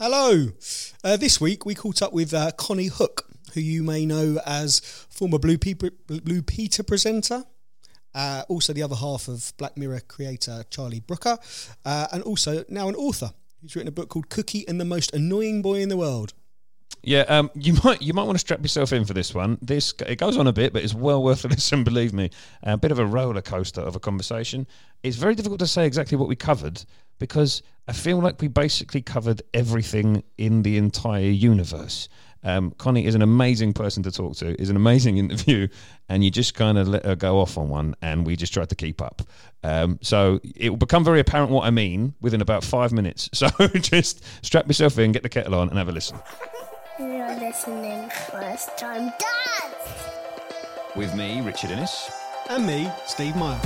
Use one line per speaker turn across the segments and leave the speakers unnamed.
Hello. Uh, this week we caught up with uh, Konnie Huq, who you may know as former Blue, Blue Peter presenter. Uh, also, the other half of Black Mirror creator Charlie Brooker, uh, and also now an author He's written a book called Cookie and the Most Annoying Boy in the World.
Yeah, um, you might you might want to strap yourself in for this one. This it goes on a bit, but it's well worth a listen. Believe me, a bit of a roller coaster of a conversation. It's very difficult to say exactly what we covered because I feel like we basically covered everything in the entire universe. Um, Konnie is an amazing person to talk to. is an amazing interview, and you just kind of let her go off on one, and we just tried to keep up. Um, so it will become very apparent what I mean within about five minutes. So just strap yourself in, get the kettle on, and have a listen.
You're listening first time dads.
With me, Richard Innes.
And me, Steve Meyer.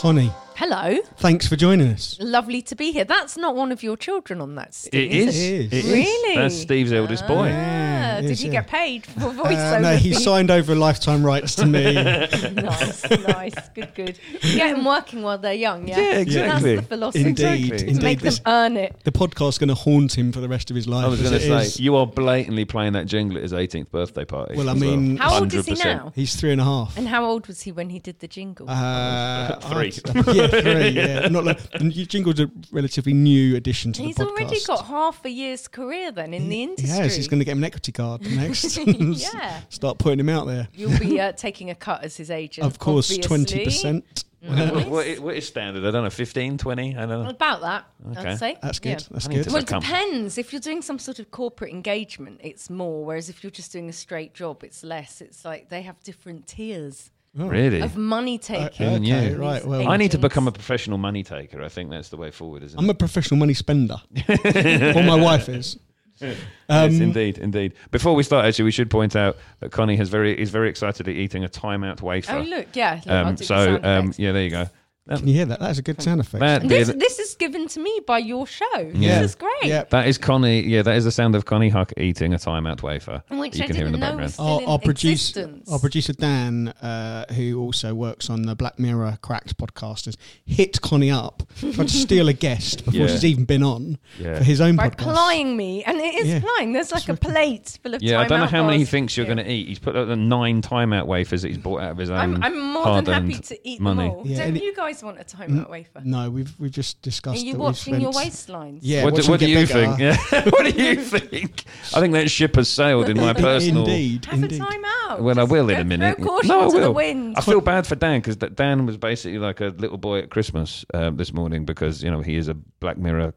Konnie,
Hello.
thanks for joining us.
Lovely to be here. That's not one of your children on that, Steve.
It is.
It is.
It is.
Really?
That's Steve's eldest boy.
Ah,
it
did
is,
you
yeah.
get paid for
Uh,
voiceover?
no, he
fee?
signed over lifetime rights to me.
nice, nice, good, good. Get them working while they're young, yeah.
Yeah, exactly.
That's the philosophy.
Indeed,
Exactly.
To
indeed.
make them
This-
earn it.
the podcast's going to haunt him for the rest of his life.
I was
as
going to
it
say,
is.
you are blatantly playing that jingle at his 18th birthday party.
Well, I
as
mean-
How old is he
100%.
now?
he's three and a half.
And how old was he when he did the jingle?
Uh,
Three.
I- yeah, three. Yeah, not like you- Jingle's a relatively new addition to
He's
the podcast.
He's already got half a year's career then in the
He
industry.
has. He's going to get him an equity card next.
Yeah.
Start putting him out there.
You'll be uh, taking a cut as his agent.
Of course,
obviously.
twenty percent.
What, what, is, what is standard? I don't know, 15, 20? I don't know.
About that,
Okay.
I'd say.
That's good.
Yeah.
That's good.
Well, it depends. If you're doing some sort of corporate engagement, it's more. Whereas if you're just doing a straight job, it's less. It's like they have different tiers
Really?
of money taking.
okay,
Okay,
yeah.
right. Well,
I need to become a professional money taker. I think that's the way forward, isn't it?
I'm a professional money spender. or my wife is.
yes,
Um,
indeed, indeed. Before we start, actually, we should point out that Konnie has very is very excitedly eating a timeout wafer.
Oh look, yeah. Look,
Um, so um, yeah, there you go. That,
Can you hear that? That's a good sound effect.
that,
this,
bit-
this is given to me by your show.
Yeah.
This is great.
Yeah.
that is Konnie. Yeah, that is the sound of Konnie Huq eating a timeout wafer.
Which
you
I
can hear in the background.
was still
Our,
in
our producer, our producer Dan, uh, who also works on the Black Mirror Cracked podcast, has hit Konnie up, tried to steal a guest before
Yeah.
she's even been on
Yeah.
for his own
by
podcast.
plying me, and it is
Yeah.
plying. There's like a plate full of.
Yeah, I don't know how many he thinks you're going to eat. He's put out the nine timeout wafers that he's bought out of his own.
I'm, I'm more than happy to eat
money.
them all.
Yeah,
Don't you guys want a timeout wafer?
No, we've we've just
Are
discussed.
you
that we've
watching your waistlines?
Yeah.
what do, what do you
bigger.
think? Yeah. what do you think? I think that ship has sailed in my personal.
Indeed,
Have
indeed.
a timeout.
Well, I will in a minute.
Throw
no, I will.
the wind.
I feel bad for Dan because Dan was basically like a little boy at Christmas um, this morning because you know he is a Black Mirror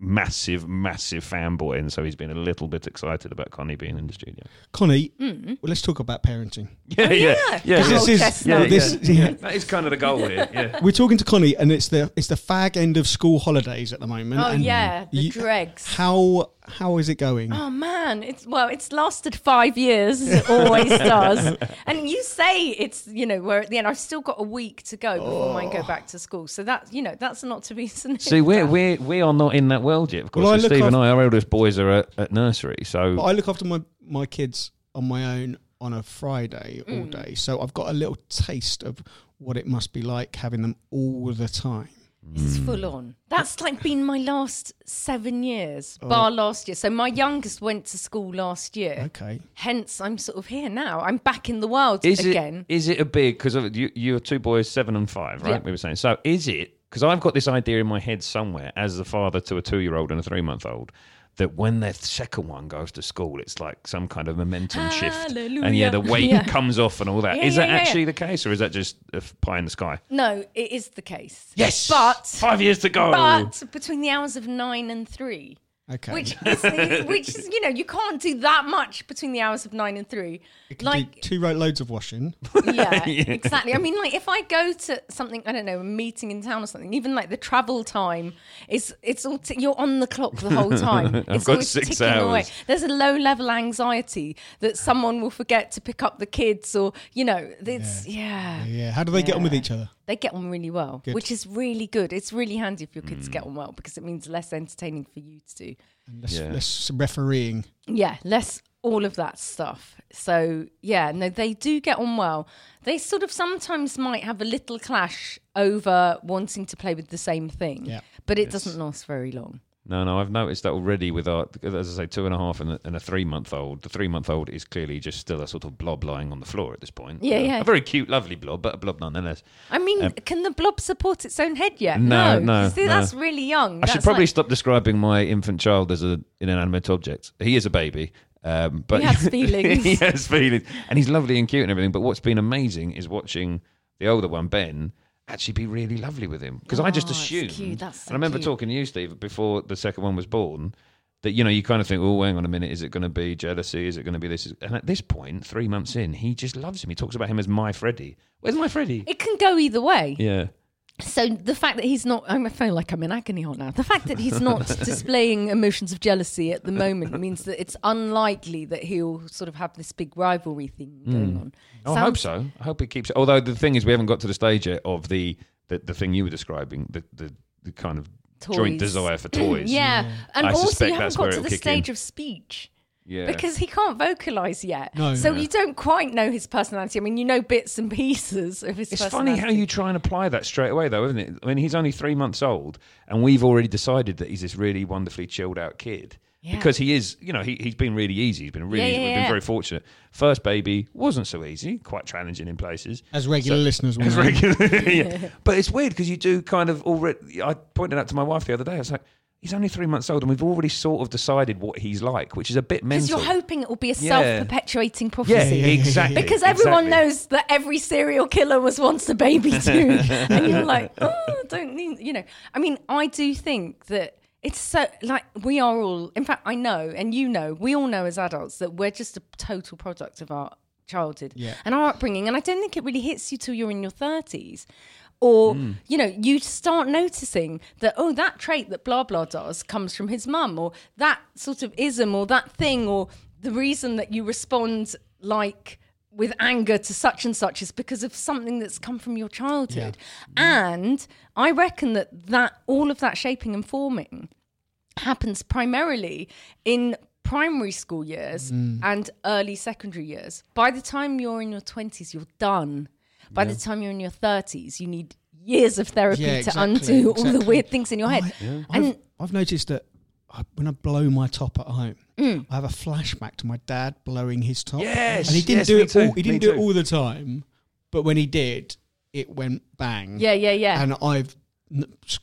massive, massive fanboy, and so he's been a little bit excited about Konnie being in the studio.
Konnie,
Hmm.
well, let's talk about parenting.
Yeah,
yeah.
yeah,
Good
This is-
yeah,
this-
yeah.
yeah.
That is kind of the goal here. Yeah.
We're talking to Konnie, and it's the it's the fag end of school holidays at the moment.
Oh
and
yeah, the
you-
dregs.
How how is it going?
Oh man, it's well, it's lasted five years, as it always does. And you say it's, you know, we're at the end. I've still got a week to go before mine go back to school. So that, you know, that's not to be sniffed
See, we're, we we are not in that world yet. Of course,
Well, I
So
look
Steve and I, our eldest boys are at, at nursery. So
But I look after my my kids on my own on a Friday all
Mm.
day, so I've got a little taste of what it must be like having them all the time.
It's
Hmm.
full on. That's like been my last seven years,
Oh.
bar last year. So my youngest went to school last year.
Okay.
Hence, I'm sort of here now. I'm back in the world
is
again.
it is it a big because you you're two boys, seven and five, right?
Yeah.
We were saying. So is it because I've got this idea in my head somewhere as the father to a two year old and a three month old. That when their second one goes to school, it's like some kind of momentum shift, and yeah, the weight
Yeah.
comes off and all that. Is
Yeah, yeah,
that actually the case, or is that just a pie in the sky?
no, it is the case.
Yes,
But
five years to go.
but between the hours of nine and three,
Okay.
Which is, which is, you know, you can't do that much between the hours of nine and three. Like,
do two ro- loads of washing.
yeah, exactly. I mean, like if I go to something, I don't know, a meeting in town or something, even like the travel time is it's all t- you're on the clock the whole time. it's
got six
ticking away. There's a low level anxiety that someone will forget to pick up the kids, or you know, it's yeah.
Yeah. How do they get on with each other?
They get on really well,
Good.
which is really good. It's really handy if your kids
Mm.
get on well because it means less entertaining for you to do.
And less,
Yeah.
less refereeing.
Yeah, less all of that stuff. So yeah, no, they do get on well. They sort of sometimes might have a little clash over wanting to play with the same thing,
Yeah.
but it doesn't last very long.
No, no, I've noticed that already with our, as I say, two and a half and a, and a three month old. The three month old is clearly just still a sort of blob lying on the floor at this point.
Yeah,
Uh,
yeah.
A very cute, lovely blob, but a blob nonetheless.
I mean, can the blob support its own head yet?
Um, No, no,
See,
no.
that's really young.
I should probably
like-
stop describing my infant child as an inanimate object. He is a baby. Um, but
He has feelings.
he has feelings. And he's lovely and cute and everything. But what's been amazing is watching the older one, Ben, actually be really lovely with him. Because I just
Oh,
assumed,
cute. That's so
and I remember
cute.
talking to you, Steve, before the second one was born, that, you know, you kind of think, oh, hang on a minute, is it going to be jealousy? Is it going to be this? And at this point, three months in, he just loves him. He talks about him as my Freddie. Where's my Freddie?
It can go either way.
Yeah.
So the fact that he's not, I feel like I'm in agony on now. The fact that he's not displaying emotions of jealousy at the moment means that it's unlikely that he'll sort of have this big rivalry thing hmm. going on.
Oh, I hope so. I hope it keeps. Although the thing is, we haven't got to the stage yet of the the, the thing you were describing, the, the the kind of joint desire for toys.
Yeah, mm. and
I
also you haven't got to the stage
in.
of speech.
Yeah.
Because he can't vocalize yet,
No.
so
No.
you don't quite know his personality. I mean, you know bits and pieces of his.
it's funny how you try and apply that straight away, though, isn't it? I mean, he's only three months old, and we've already decided that he's this really wonderfully chilled out kid.
Yeah.
Because he is, you know, he, he's been really easy. He's been really,
Yeah, yeah,
we've been very fortunate. First baby wasn't so easy, quite challenging in places.
As regular listeners will
As
know.
regular, yeah. But it's weird because you do kind of already. I pointed out to my wife the other day. I was like, he's only three months old, and we've already sort of decided what he's like, which is a bit mental.
because
mental.
you're hoping it will be a
Yeah.
self-perpetuating prophecy.
yeah,
yeah, yeah,
exactly.
Because everyone
exactly.
knows that every serial killer was once a baby too, and you're like, oh, I don't need, you know. I mean, I do think that it's so like we are all. In fact, I know, and you know, we all know as adults that we're just a total product of our childhood
Yeah.
and our upbringing. And I don't think it really hits you till you're in your thirties. Or, hmm. you know, you start noticing that, oh, that trait that blah blah does comes from his mum, or that sort of ism, or that thing, or the reason that you respond like with anger to such and such is because of something that's come from your childhood. Hmm. And I reckon that that all of that shaping and forming happens primarily in primary school years hmm. and early secondary years. By the time you're in your 20s, you're done. By the time you're in your 30s, you need years of therapy
Yeah,
to
exactly,
undo all the weird things in your head.
I,
And
I've, I've noticed that I, when I blow my top at home,
Mm.
I have a flashback to my dad blowing his top.
Yes,
and he didn't
yes,
do it.
too,
All, he didn't do it all the time, but when he did, it went bang.
yeah, yeah, yeah.
And I've n- s-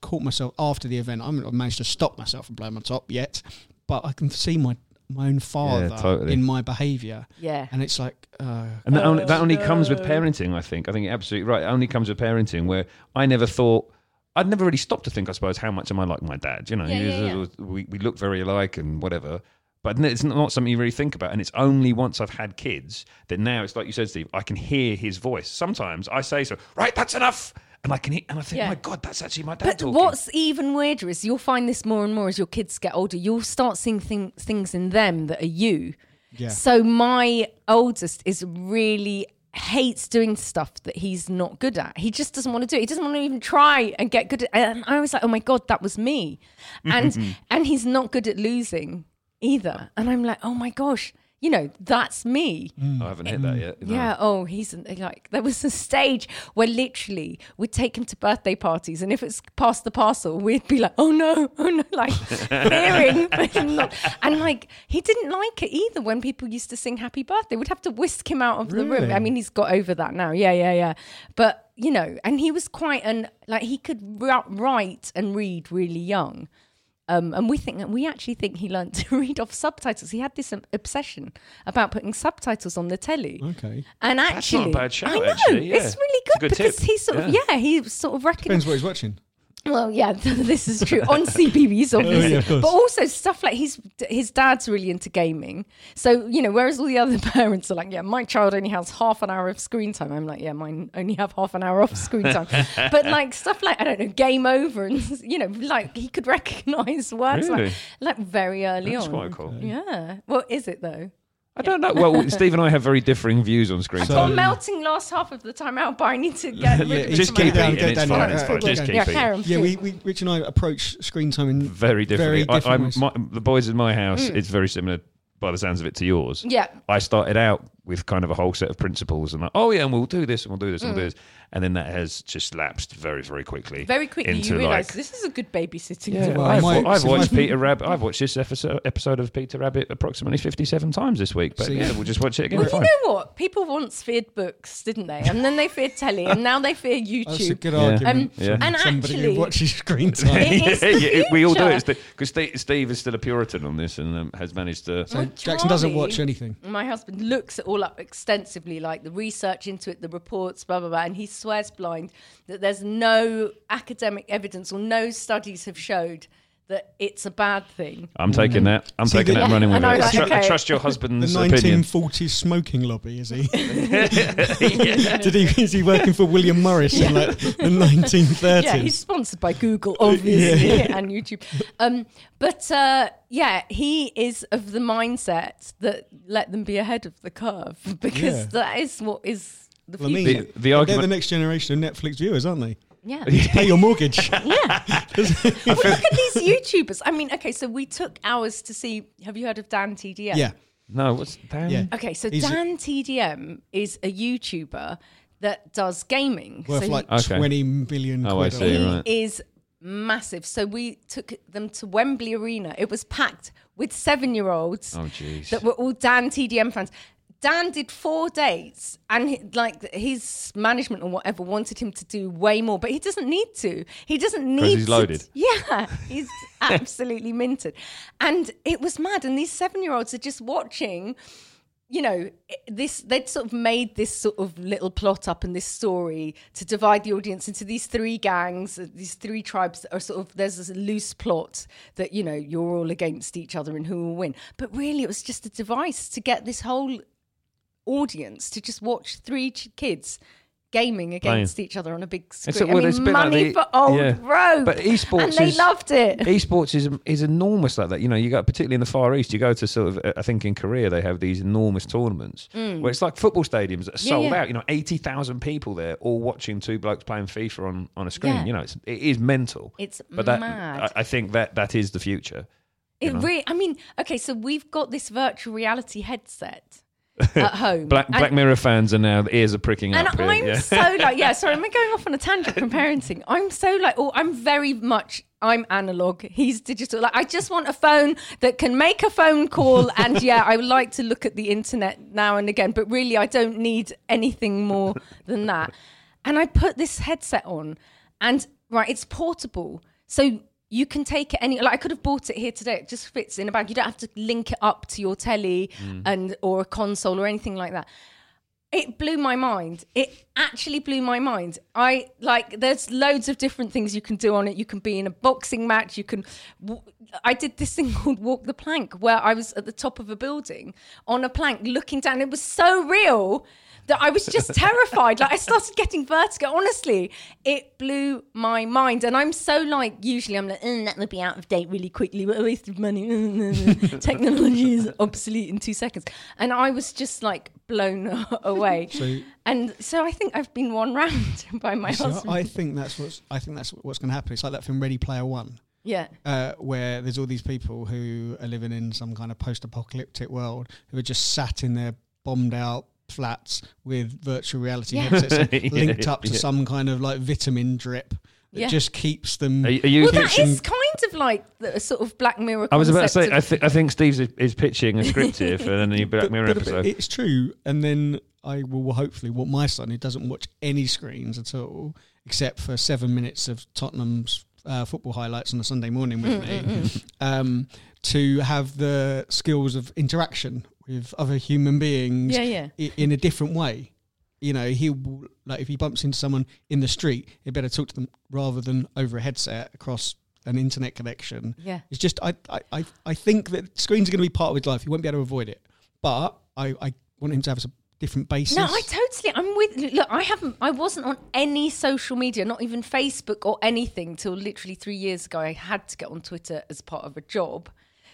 caught myself after the event. I haven't managed to stop myself from blowing my top yet, but I can see my my own father
totally.
in my behaviour,
yeah.
and it's like, uh,
And that, only, that only
Oh,
comes with parenting, I think. I think you're absolutely right. It only comes with parenting where I never thought, I'd never really stopped to think, I suppose, how much am I like my dad? You know,
Yeah,
he
yeah,
was- We, we look very alike and whatever. But it's not something you really think about. And it's only once I've had kids that now it's like you said, Steve, I can hear his voice. Sometimes I say so, right, that's enough. And I can hear, and I think,
Yeah.
my God, that's actually my dad
But
talking.
what's even weirder is you'll find this more and more as your kids get older. You'll start seeing thing, things in them that are you.
Yeah.
So my oldest is really hates doing stuff that he's not good at. He just doesn't want to do it. He doesn't want to even try and get good at and I was like, "Oh my god, that was me." And and he's not good at losing either. And I'm like, "Oh my gosh, you know, that's me."
I haven't hit that yet. no.
Yeah. Oh, he's like there was a stage where literally we'd take him to birthday parties, and if it's past the parcel, we'd be like, "Oh no, oh no!" Like fearing, not. And like he didn't like it either when people used to sing "Happy Birthday." We'd have to whisk him out of the room. I mean, he's got over that now. Yeah, yeah, yeah. But you know, and he was quite an like he could write and read really young. Um, and we think we actually think he learned to read off subtitles. He had this um, obsession about putting subtitles on the telly.
okay.
And
not a
actually,
bad shout,
I know
actually, yeah.
it's really
It's
good,
good
because
tip.
he sort of
Yeah.
yeah he sort of
Depends
recognized.
what he's watching.
Well, yeah, this is true on CBeebies, obviously,
yeah,
but also stuff like his his dad's really into gaming. So you know, whereas all the other parents are like, "Yeah, my child only has half an hour of screen time," I'm like, "Yeah, mine only have half an hour of screen time." but like stuff like I don't know, game over, and you know, like he could recognise words
Really?
like, like very early
That's
on.
quite cool.
Yeah. Well, is it though?
I don't know. Well, Steve and I have very differing views on screen
So-
Got
time.
melting last half of the time out, but I need to get rid
Yeah,
of it
Just
my
keep
down,
head.
eating.
go
It's
down,
fine.
yeah,
It's
yeah,
fine.
yeah,
Just
yeah.
keep
Yeah,
eating.
carry.
Yeah, we, we Rich and I approach screen time in
Very differently.
Very different
I. I'm, my, the boys in my house, mm. it's very similar by the sounds of it to yours.
Yeah.
I started out with kind of a whole set of principles and like, oh yeah, and we'll do this and we'll do this and we'll do mm. this. And then that has just lapsed very, very quickly.
Very quickly,
into
you realise
like,
this is a good babysitting
yeah,
device.
I've,
My-
I've watched Peter Rabbit. I've watched this episode, episode of Peter Rabbit approximately fifty-seven times this week. But
So,
yeah,
yeah.
we'll just watch it again.
Well, you know what? People once feared books, didn't they? And then they feared telly, and now they fear YouTube.
That's a good
Yeah.
argument.
Um,
Yeah.
and
somebody
actually-
who watches screen time.
It is the
yeah, we all do it because Steve, Steve is still a Puritan on this and um, has managed to.
So
Well,
Jackson doesn't watch anything.
My husband looks it all up extensively, like the research into it, the reports, blah, blah, blah, and he swears blind that there's no academic evidence or no studies have showed that it's a bad thing.
I'm taking that. I'm
See,
taking
the-
that and running
I
with it. I,
like,
tru- I
okay.
trust your
The
husband's opinion.
1940s smoking lobby, is he? Did he? Is he working for William Morris in like the 1930s?
Yeah, he's sponsored by Google, obviously, and YouTube. Um, but uh, yeah, he is of the mindset that let them be ahead of the curve because
Yeah.
that is what is the
Well, I mean,
The- the
they're the next generation of Netflix viewers, aren't they?
yeah.
Pay your mortgage.
well, look at these YouTubers. I mean, okay, so we took hours to see. Have you heard of Dan TDM?
yeah,
No, what's Dan?
yeah.
Okay, so
He's a-
Dan TDM is a YouTuber that does gaming.
Worth
so he-
like
Okay.
20 billion
Oh, I
quid. or
see,
he
right.
is massive. So we took them to Wembley Arena. It was packed with seven-year-olds
Oh,
that were all Dan TDM fans. Dan did four dates, and he, like his management or whatever wanted him to do way more, but he doesn't need to. He doesn't need.
he's
to-
loaded.
yeah, he's absolutely minted, and it was mad. And these seven-year-olds are just watching you know, this they'd sort of made this sort of little plot up in this story to divide the audience into these three gangs, these three tribes that are sort of there's this loose plot that you know you're all against each other and who will win. But really, it was just a device to get this whole audience to just watch three ch- kids gaming against each other on a big screen.
A-
I
well,
mean,
it's a bit like
money
the-
for old
yeah.
road,
But esports
and they
is-
loved it.
Esports is is enormous like that. You know, you go particularly in the Far East. You go to sort of, uh, I think in Korea they have these enormous tournaments where it's like football stadiums that are
Mm. Yeah,
sold
yeah.
out. You know, eighty thousand people there, all watching two blokes playing FIFA on, on a screen.
Yeah.
You know, it's, it is mental.
It's
but that
mad.
I, I think that that is the future.
It really, I mean, okay, so we've got this virtual reality headset at home.
Black
and,
Black Mirror fans are now the ears are pricking
and
up. here,
I'm
yeah.
so like, yeah, sorry, I'm going off on a tangent from parenting. I'm so like, oh, I'm very much, I'm analog. He's digital. Like, I just want a phone that can make a phone call. And yeah, I would like to look at the internet now and again, but really, I don't need anything more than that. And I put this headset on, and right, it's portable. So you can take it any like I could have bought it here today. It just fits in a bag. You don't have to link it up to your telly mm. and or a console or anything like that. It blew my mind. It actually blew my mind. I like there's loads of different things you can do on it. You can be in a boxing match, you can w- I did this thing called walk the plank where I was at the top of a building on a plank looking down. It was so real that I was just terrified. Like I started getting vertigo. Honestly, it blew my mind. And I'm so like, usually I'm like, "Mm, that would be out of date really quickly. What a waste of money. Technology is obsolete in two seconds. And I was just like blown away.
So-
and so I think I've been one round by my
So
husband.
I think that's what's. I think that's what's going to happen. It's like that film Ready Player One.
yeah.
uh, where there's all these people who are living in some kind of post-apocalyptic world who are just sat in their bombed-out flats with virtual reality
Yeah.
headsets
Yeah,
linked up to
yeah.
some kind of like vitamin drip that
Yeah.
just keeps them.
Are you- are you-
Well, that
kitchen-
is kind of like the sort of Black Mirror.
I was about to say, I, th- I think Steve's is, is pitching a script here for the new Black
But-
Mirror
but- but
episode.
it's true, and then I will hopefully want my son, who doesn't watch any screens at all, except for seven minutes of Tottenham's uh, football highlights on a Sunday morning with me, um, to have the skills of interaction with other human beings
Yeah, yeah.
i- in a different way. you know, he will, like if he bumps into someone in the street, he better talk to them rather than over a headset across an internet connection.
Yeah.
It's just I I, I, I think that screens are going to be part of his life. He won't be able to avoid it. But I, I want him to have a different basis.
No, I totally. I'm with. Look, I haven't. I wasn't on any social media, not even Facebook or anything, till literally three years ago. I had to get on Twitter as part of a job,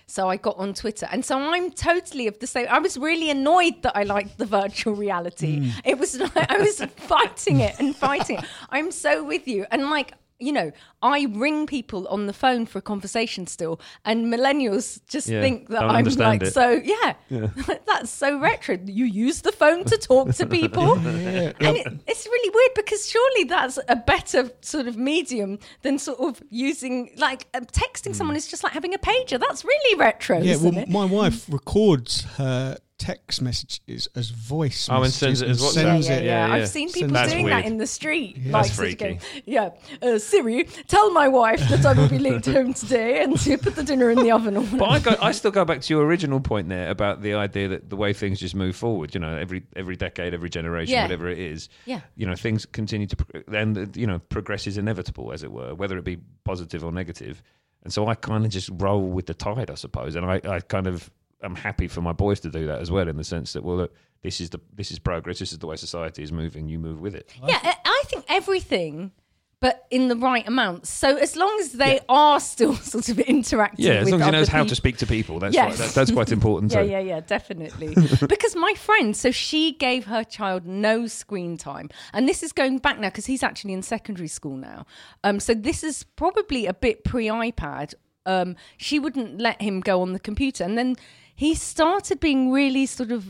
so I got on Twitter, and so I'm totally of the same. I was really annoyed that I liked the virtual reality. Mm. It was. like- I was fighting it and fighting it. I'm so with you, and like. You know, I ring people on the phone for a conversation still, and millennials just
Yeah,
think that I'm like
it.
so. Yeah, that's so retro. You use the phone to talk to people,
Yeah.
and it, it's really weird because surely that's a better sort of medium than sort of using like uh, texting someone is just like having a pager. That's really retro,
Yeah,
isn't
well,
it?
my wife records her text messages as voice
Oh, and
messages
sends it as WhatsApp.
sends
yeah,
it.
yeah,
Yeah,
I've seen people
That's
doing
weird.
that in the street.
That's
like, sort
freaky.
yeah, uh, Siri, tell my wife that I will be late home today and to put the dinner in the oven. Or
But I go, I still go back to your original point there about the idea that the way things just move forward. You know, every every decade, every generation,
Yeah.
whatever it is.
Yeah.
You know, things continue to, pro- and you know, progress is inevitable, as it were, whether it be positive or negative. And so I kind of just roll with the tide, I suppose. And I, I kind of am happy for my boys to do that as well, in the sense that well, look, this is the this is progress. This is the way society is moving. You move with it.
Yeah, I I think everything, but in the right amount. So as long as they are still sort of interacting.
Yeah, as
with
long as he knows how to speak to people, that's
Yes.
quite, that, that's quite important
Yeah,
too.
yeah, yeah, definitely. because my friend, so she gave her child no screen time, and this is going back now because he's actually in secondary school now. Um, so this is probably a bit pre iPad. Um, she wouldn't let him go on the computer, and then he started being really sort of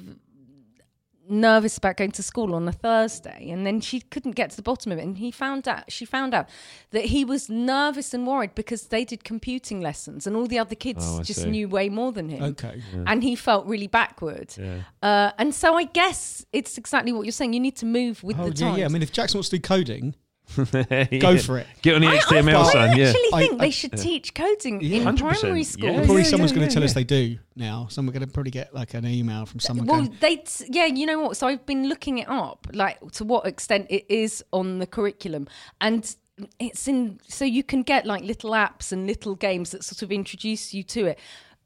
nervous about going to school on a Thursday and then she couldn't get to the bottom of it and he found out she found out that he was nervous and worried because they did computing lessons and all the other kids
Oh,
just
see.
knew way more than him
Okay.
and he felt really backward uh, and so I guess it's exactly what you're saying you need to move with
Oh,
the
yeah,
times
yeah. I mean, if Jackson wants to do coding,
Yeah.
go for it.
Get on the
I,
HTML,
I,
son.
I
Yeah.
actually
I-
think
I-
they should teach coding in
100%,
primary
yeah.
school.
Probably
yeah,
someone's
yeah,
going to tell us they do now. Someone's going to probably get like an email from someone.
Well,
going,
they t- yeah, you know what? So I've been looking it up, like to what extent it is on the curriculum, and it's in. So you can get like little apps and little games that sort of introduce you to it.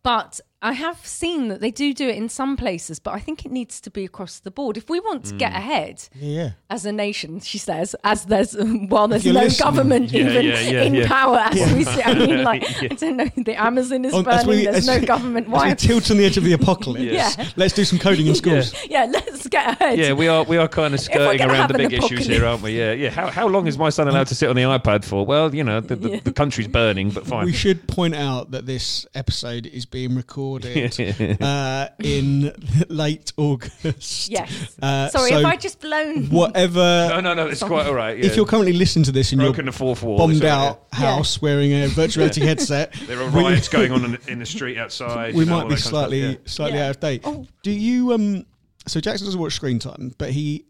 But I have seen that they do do it in some places, but I think it needs to be across the board. If we want to
Mm.
get ahead
yeah.
as a nation, she says, as there's while there's no
listening.
government
Yeah,
even
yeah, yeah,
in
yeah.
power as we see. I mean, like I don't know, the Amazon is
On-
burning.
we-
there's no
we-
government. Why?
we tilt on the edge of the apocalypse,
Yeah.
let's do some coding in schools.
yeah, let's get ahead.
Yeah, we are we are kind of skirting around the
an
big issues here, aren't we? Yeah, yeah. How, how long is my son allowed to sit on the iPad for? Well, you know, the, the, the country's burning, but fine.
We should point out that this episode is being recorded uh, in late August.
Yes.
Uh,
Sorry,
so
if I just blown.
whatever.
no, no, no. It's quite all right. Yeah.
If you're currently listening to this and
broken
you're
the fourth wall,
bombed
it's all right,
out house wearing a virtual reality headset.
There are
we-
riots going on in the, in the street outside.
we
you know,
might be
that kind of stuff,
slightly
yeah.
slightly
Yeah.
out of date.
Oh.
Do you um? So Jackson doesn't watch screen time, but he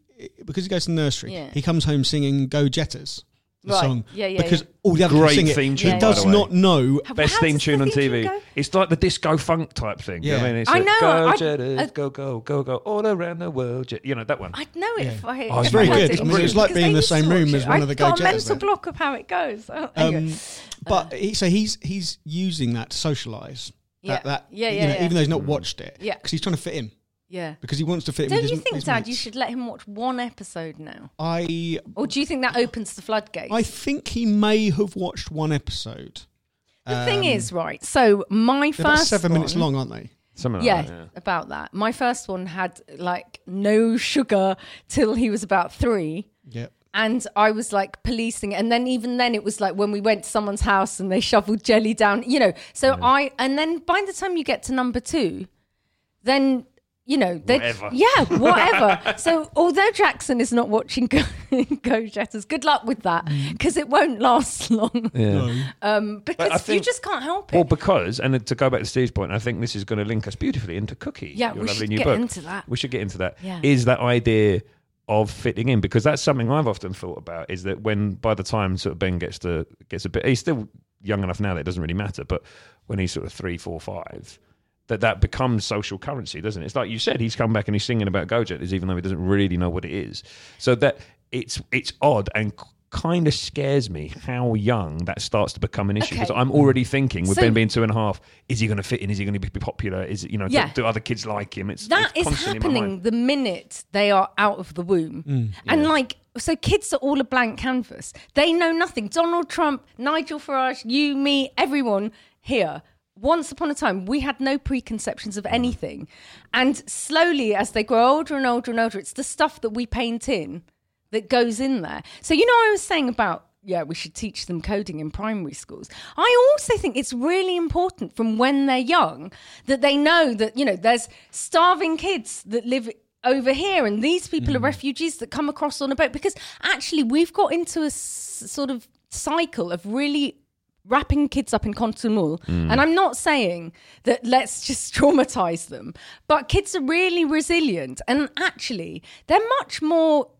because he goes to the nursery,
Yeah.
he comes home singing "Go Jetters." The
Right.
song,
Yeah, yeah,
because
yeah.
all the other
Great
kids sing it.
theme tune,
He
by
does
the way.
not know.
How-
Best
how
theme
does
tune
the
on
theme
TV.
tune go?
It's like the disco funk type thing.
Yeah.
I mean, it's
I
like,
know,
Go
I-
Jetters,
I-
go go go go all around the world. Jet- You know that one.
I'd know it if I.
Oh,
if
it's
I
very
heard
good.
it.
I mean, it's
like
Because
being
I
in the same room as one of the
I've got
Go
a
Jetters
mental
there.
block of how it goes. Oh, anyway.
Um, but he, so he's he's using that to socialise.
Yeah.
That, that
Yeah,
you know,
yeah.
even though he's not watched it.
Yeah.
because he's trying to fit in.
Yeah.
Because he wants to fit in.
Don't you
his,
think,
his
Dad, you should let him watch one episode now?
I
Or do you think that opens the floodgates?
I think he may have watched one episode.
the thing um, is, right, so my
They're about
first.
seven minutes long, aren't they?
Something like
yeah,
that. Yeah.
about that. My first one had like no sugar till he was about three.
Yeah.
and I was like policing it. And then even then it was like when we went to someone's house and they shoveled jelly down, you know. So I and then by the time you get to number two, then you know, they
Whatever.
yeah, whatever. so although Jackson is not watching Go, Go Jetters, good luck with that because it won't last long.
Yeah.
Um, because
I
you just can't help it.
Well, because, and to go back to Steve's point, I think this is going to link us beautifully into Cookie.
Yeah,
your
we
lovely
should
new
get
book.
into that.
We should get into that.
Yeah.
Is that idea of fitting in? Because that's something I've often thought about. Is that when by the time sort of Ben gets to gets a bit, he's still young enough now that it doesn't really matter. But when he's sort of three, four, five, that that becomes social currency, doesn't it? It's like you said, he's come back and he's singing about Go-Jetters, even though he doesn't really know what it is. So that it's it's odd and kind of scares me how young that starts to become an issue because
Okay.
I'm already thinking with
So-
Ben being two and a half, is he going to fit in? Is he going to be popular? Is it, you know, do-
Yeah.
do, other kids like him? It's
That
it's
is
constantly in my
happening the minute they are out of the womb. Mm. And like, so kids are all a blank canvas. They know nothing. Donald Trump, Nigel Farage, you, me, everyone here. Once upon a time, we had no preconceptions of mm. anything. And slowly, as they grow older and older and older, it's the stuff that we paint in that goes in there. So, you know, I was saying about, yeah, we should teach them coding in primary schools. I also think it's really important from when they're young that they know that, you know, there's starving kids that live over here and these people are mm. refugees that come across on a boat because actually we've got into a s- sort of cycle of really wrapping kids up in cotton wool. Mm. And I'm not saying that let's just traumatize them, but kids are really resilient and actually they're much more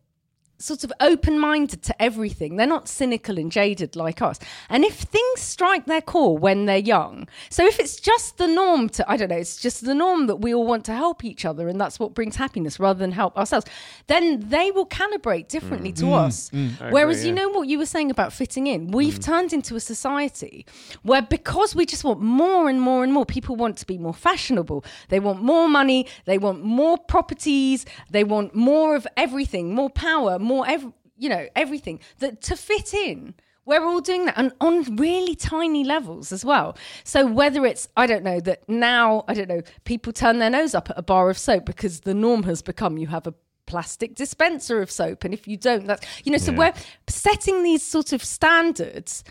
sort of open minded to everything. They're not cynical and jaded like us. And if things strike their core when they're young, so if it's just the norm to, I don't know, it's just the norm that we all want to help each other and that's what brings happiness rather than help ourselves, then they will calibrate differently mm. to mm. us. Mm. Whereas, you know what you were saying about fitting in? We've turned into a society where because we just want more and more and more, people want to be more fashionable, they want more money, they want more properties, they want more of everything, more power, more ev- you know, everything that to fit in. We're all doing that and on really tiny levels as well. So whether it's I don't know that now I don't know people turn their nose up at a bar of soap because the norm has become you have a plastic dispenser of soap and if you don't that's you know so
Yeah.
we're setting these sort of standards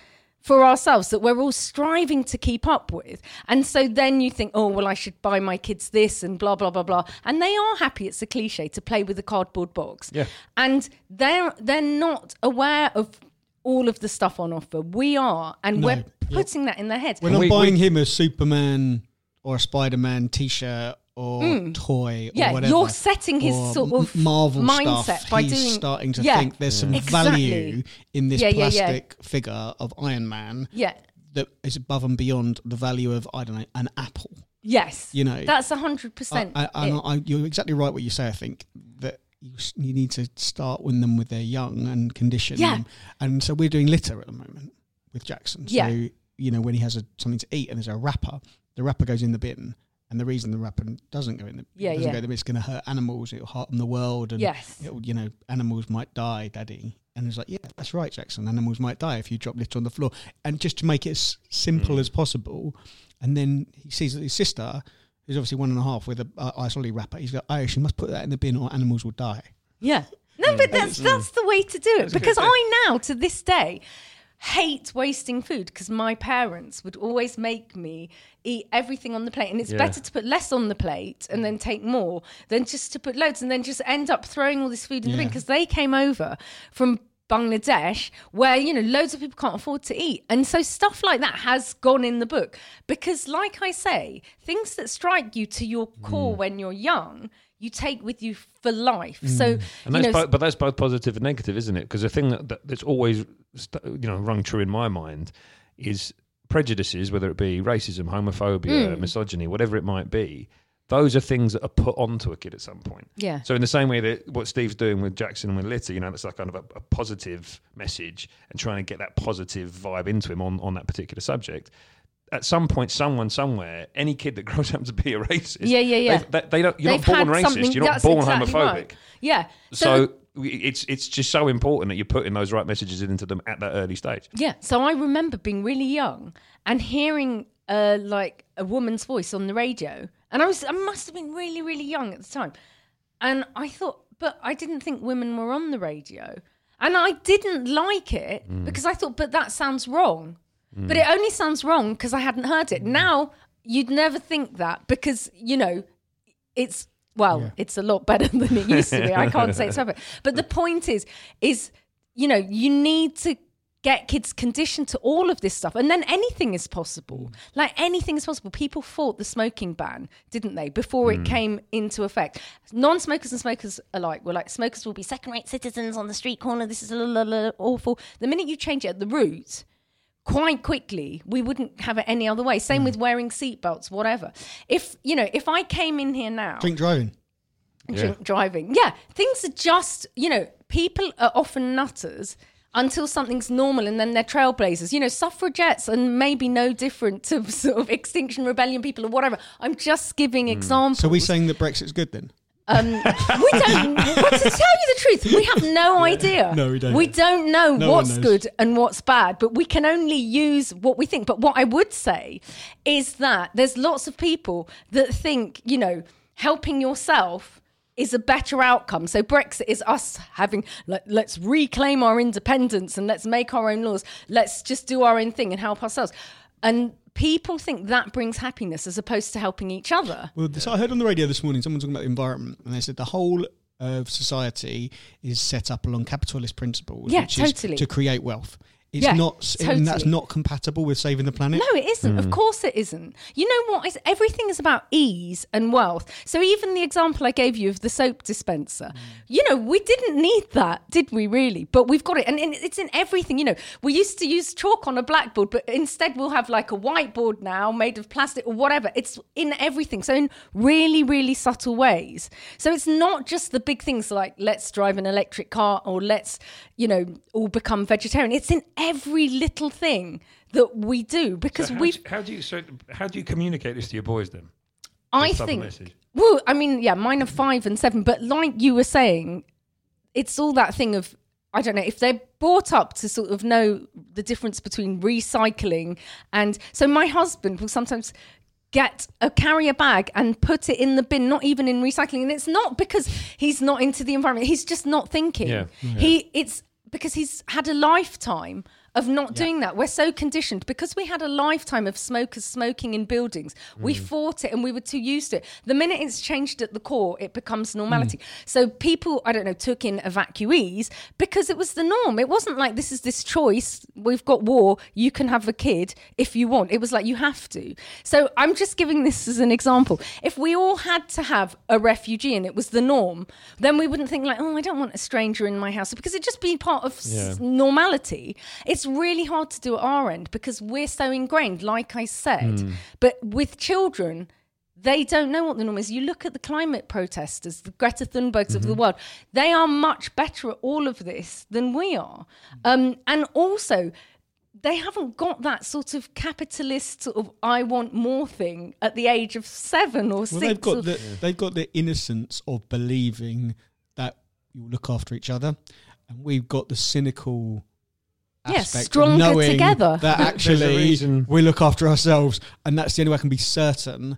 for ourselves that we're all striving to keep up with. And so then you think, oh, well, I should buy my kids this and blah, blah, blah, blah. And they are happy, it's a cliche, to play with a cardboard box.
Yeah.
And they're they're not aware of all of the stuff on offer. We are, and
No.
we're putting that in their heads.
When I'm
we-
buying
we-
him a Superman or a Spider-Man T-shirt or toy
Mm. Yeah,
or whatever,
you're setting his
or
sort of
Marvel
mindset
stuff,
by
he's
doing-
starting to
Yeah.
think there's some
Exactly.
value in this
Yeah, yeah, yeah.
plastic figure of Iron Man
yeah.
that is above and beyond the value of I don't know an apple.
Yes.
You know,
That's 100%.
I, I,
it.
I, I, you're exactly right what you say. I think that you, you need to start with them with their young and condition
Yeah.
them. And so we're doing litter at the moment with Jackson. So,
Yeah.
you know, when he has a, something to eat and there's a wrapper, the wrapper goes in the bin. And the reason the wrapper doesn't go in the
Yeah,
doesn't
yeah.
go in the it's going to hurt animals. It'll harm the world, and
Yes.
it'll, you know, animals might die, Daddy. And he's like, yeah, that's right, Jackson. Animals might die if you drop litter on the floor. And just to make it as simple
Mm.
as possible, and then he sees that his sister, who's obviously one and a half with a uh, ice lolly wrapper, he's got, oh, she must put that in the bin or animals will die.
Yeah. No, but that's that's the way to do it. Because I now, to this day, hate wasting food because my parents would always make me eat everything on the plate. And it's
Yeah.
better to put less on the plate and then take more than just to put loads and then just end up throwing all this food in the bin because they came over from Bangladesh where you know loads of people can't afford to eat and so stuff like that has gone in the book because like I say things that strike you to your core mm. when you're young you take with you for life so
And
you
that's
know
both, but that's both positive and negative, isn't it? Because the thing that, that, that's always you know rung true in my mind is prejudices, whether it be racism, homophobia,
Mm.
misogyny, whatever it might be. Those are things that are put onto a kid at some point.
Yeah.
So in the same way that what Steve's doing with Jackson and with Litter, you know, that's like kind of a, a positive message and trying to get that positive vibe into him on, on that particular subject. At some point, someone somewhere, any kid that grows up to be a racist,
Yeah, yeah, yeah.
They, they, don't. You're
They've
not born racist. You're not born
exactly
homophobic.
right. yeah
So we- it's it's just so important that you're putting those right messages into them at that early stage.
Yeah. So I remember being really young and hearing uh, like a woman's voice on the radio, and I was I must have been really really young at the time, and I thought, but I didn't think women were on the radio, and I didn't like it because I thought, but that sounds wrong. But it only sounds wrong because I hadn't heard it. Now you'd never think that because you know it's well, it's a lot better than it used to be. I can't say it's perfect, but the point is, is you know, you need to get kids conditioned to all of this stuff, and then anything is possible. Like anything is possible. People fought the smoking ban, didn't they, before it mm. came into effect? Non-smokers and smokers alike were like, smokers will be second-rate citizens on the street corner. This is la, la, awful. The minute you change it at the root quite quickly. We wouldn't have it any other way. Same with mm. wearing seatbelts, whatever. If you know, if I came in here now,
Drink driving.
drink driving. Yeah, things are just, you know, people are often nutters until something's normal and then they're trailblazers. You know, suffragettes and maybe no different to sort of Extinction Rebellion people or whatever. I'm just giving mm. examples.
So we're saying that Brexit's good then?
Um, we don't. Well, to tell you the truth, we have no idea.
No, we don't.
We don't know
No
what's good and what's bad, but we can only use what we think. But what I would say is that there's lots of people that think, you know, helping yourself is a better outcome. So Brexit is us having let, let's reclaim our independence and let's make our own laws. Let's just do our own thing and help ourselves. And people think that brings happiness as opposed to helping each other.
Well, this, I heard on the radio this morning someone talking about the environment, and they said the whole of society is set up along capitalist principles,
Yeah,
which
totally.
is to create wealth. It's
Yeah,
not, and that's not compatible with saving the planet.
No, it isn't. Of hmm. course, it isn't. You know what? It's, everything is about ease and wealth. So even the example I gave you of the soap dispenser, hmm. you know, we didn't need that, did we? Really? But we've got it, and, and it's in everything. You know, we used to use chalk on a blackboard, but instead we'll have like a whiteboard now made of plastic or whatever. It's in everything. So in really, really subtle ways. So it's not just the big things like let's drive an electric car or let's, you know, all become vegetarian. It's in every little thing that we do because
So
we
how do you so how do you communicate this to your boys then?
I
This type of
think.
message?
Well, I mean, yeah, mine are five and seven, but like you were saying, it's all that thing of I don't know if they're brought up to sort of know the difference between recycling and so my husband will sometimes get a carrier bag and put it in the bin not even in recycling and it's not because he's not into the environment he's just not thinking
Yeah.
he it's because he's had a lifetime of not doing that. We're so conditioned because we had a lifetime of smokers smoking in buildings. We mm. fought it and we were too used to it. The minute it's changed at the core, it becomes normality. Mm. So people, I don't know, took in evacuees because it was the norm. It wasn't like this is this choice. We've got war. You can have a kid if you want. It was like you have to. So I'm just giving this as an example. If we all had to have a refugee and it was the norm, then we wouldn't think like, oh, I don't want a stranger in my house because it'd just be part of s- normality. It's really hard to do at our end because we're so ingrained, like I said.
Hmm.
But with children, they don't know what the norm is. You look at the climate protesters, the Greta Thunbergs of the
Mm-hmm.
world, they are much better at all of this than we are. Um, and also, they haven't got that sort of capitalist sort of I want more thing at the age of seven or
Well,
six.
they've got
or-
the they've got the innocence of believing that you look after each other, and we've got the cynical.
Yeah,
aspect of
stronger together.
That
There's a
actually we look after ourselves, and that's the only way I can be certain.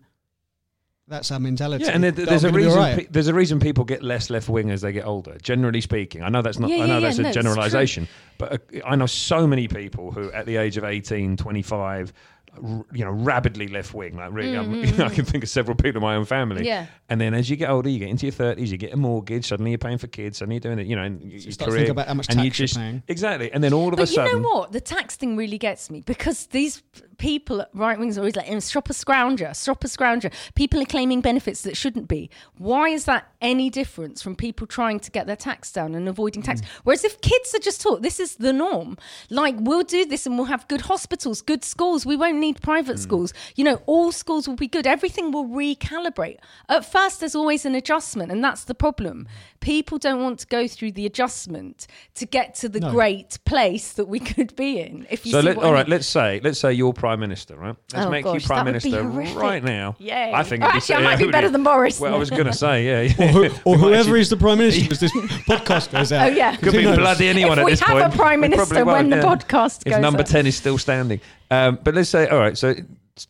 That's our mentality.
Yeah, and there, there's
I'm
a reason.
alright.
pe- there's a reason people get less left wing as they get older. Generally speaking, I know that's not.
Yeah,
I
yeah,
know
yeah,
that's
no,
a
it's true.
generalisation, but uh, I know so many people who, at the age of 18, 25, r- you know, rabidly left wing. Like really, I'm- mm-hmm. I can think of several people in my own family.
Yeah.
And then as you get older, you get into your thirties, you get a mortgage. Suddenly you're paying for kids. Suddenly you're doing it. You know, and you
start to think about how much
and you
tax you're
just
paying.
exactly. And then all of a
But you
sudden,
know what? The tax thing really gets me because these p- people, at right wings, are always like, "Oh, stop a scrounger, stop a scrounger. People are claiming benefits that shouldn't be. Why is that any difference from people trying to get their tax down and avoiding
Mm.
tax? Whereas if kids are just taught this is the norm, like we'll do this and we'll have good hospitals, good schools. We won't need private
Mm.
schools. You know, all schools will be good. Everything will recalibrate. At first, there's always an adjustment, and that's the problem. People don't want to go through the adjustment to get to the
No.
great place that we could be in. If you
So
see
let, all right,
mean.
let's say let's say you're prime minister, right? Let's
Oh,
make
gosh,
you prime
that would be
minister right now.
Yay.
I think
Oh,
it'd be,
actually, I might be better than Boris
Well, I was going to say, yeah,
or, who, or whoever
actually-
is the prime minister as this podcast goes out.
Oh, yeah.
Could be
knows?
bloody anyone
If
at
we
this
have
point.
a prime minister
probably
when
won't,
the
yeah.
podcast
If
goes
number
up.
10 is still standing. Um, but let's say, all right, so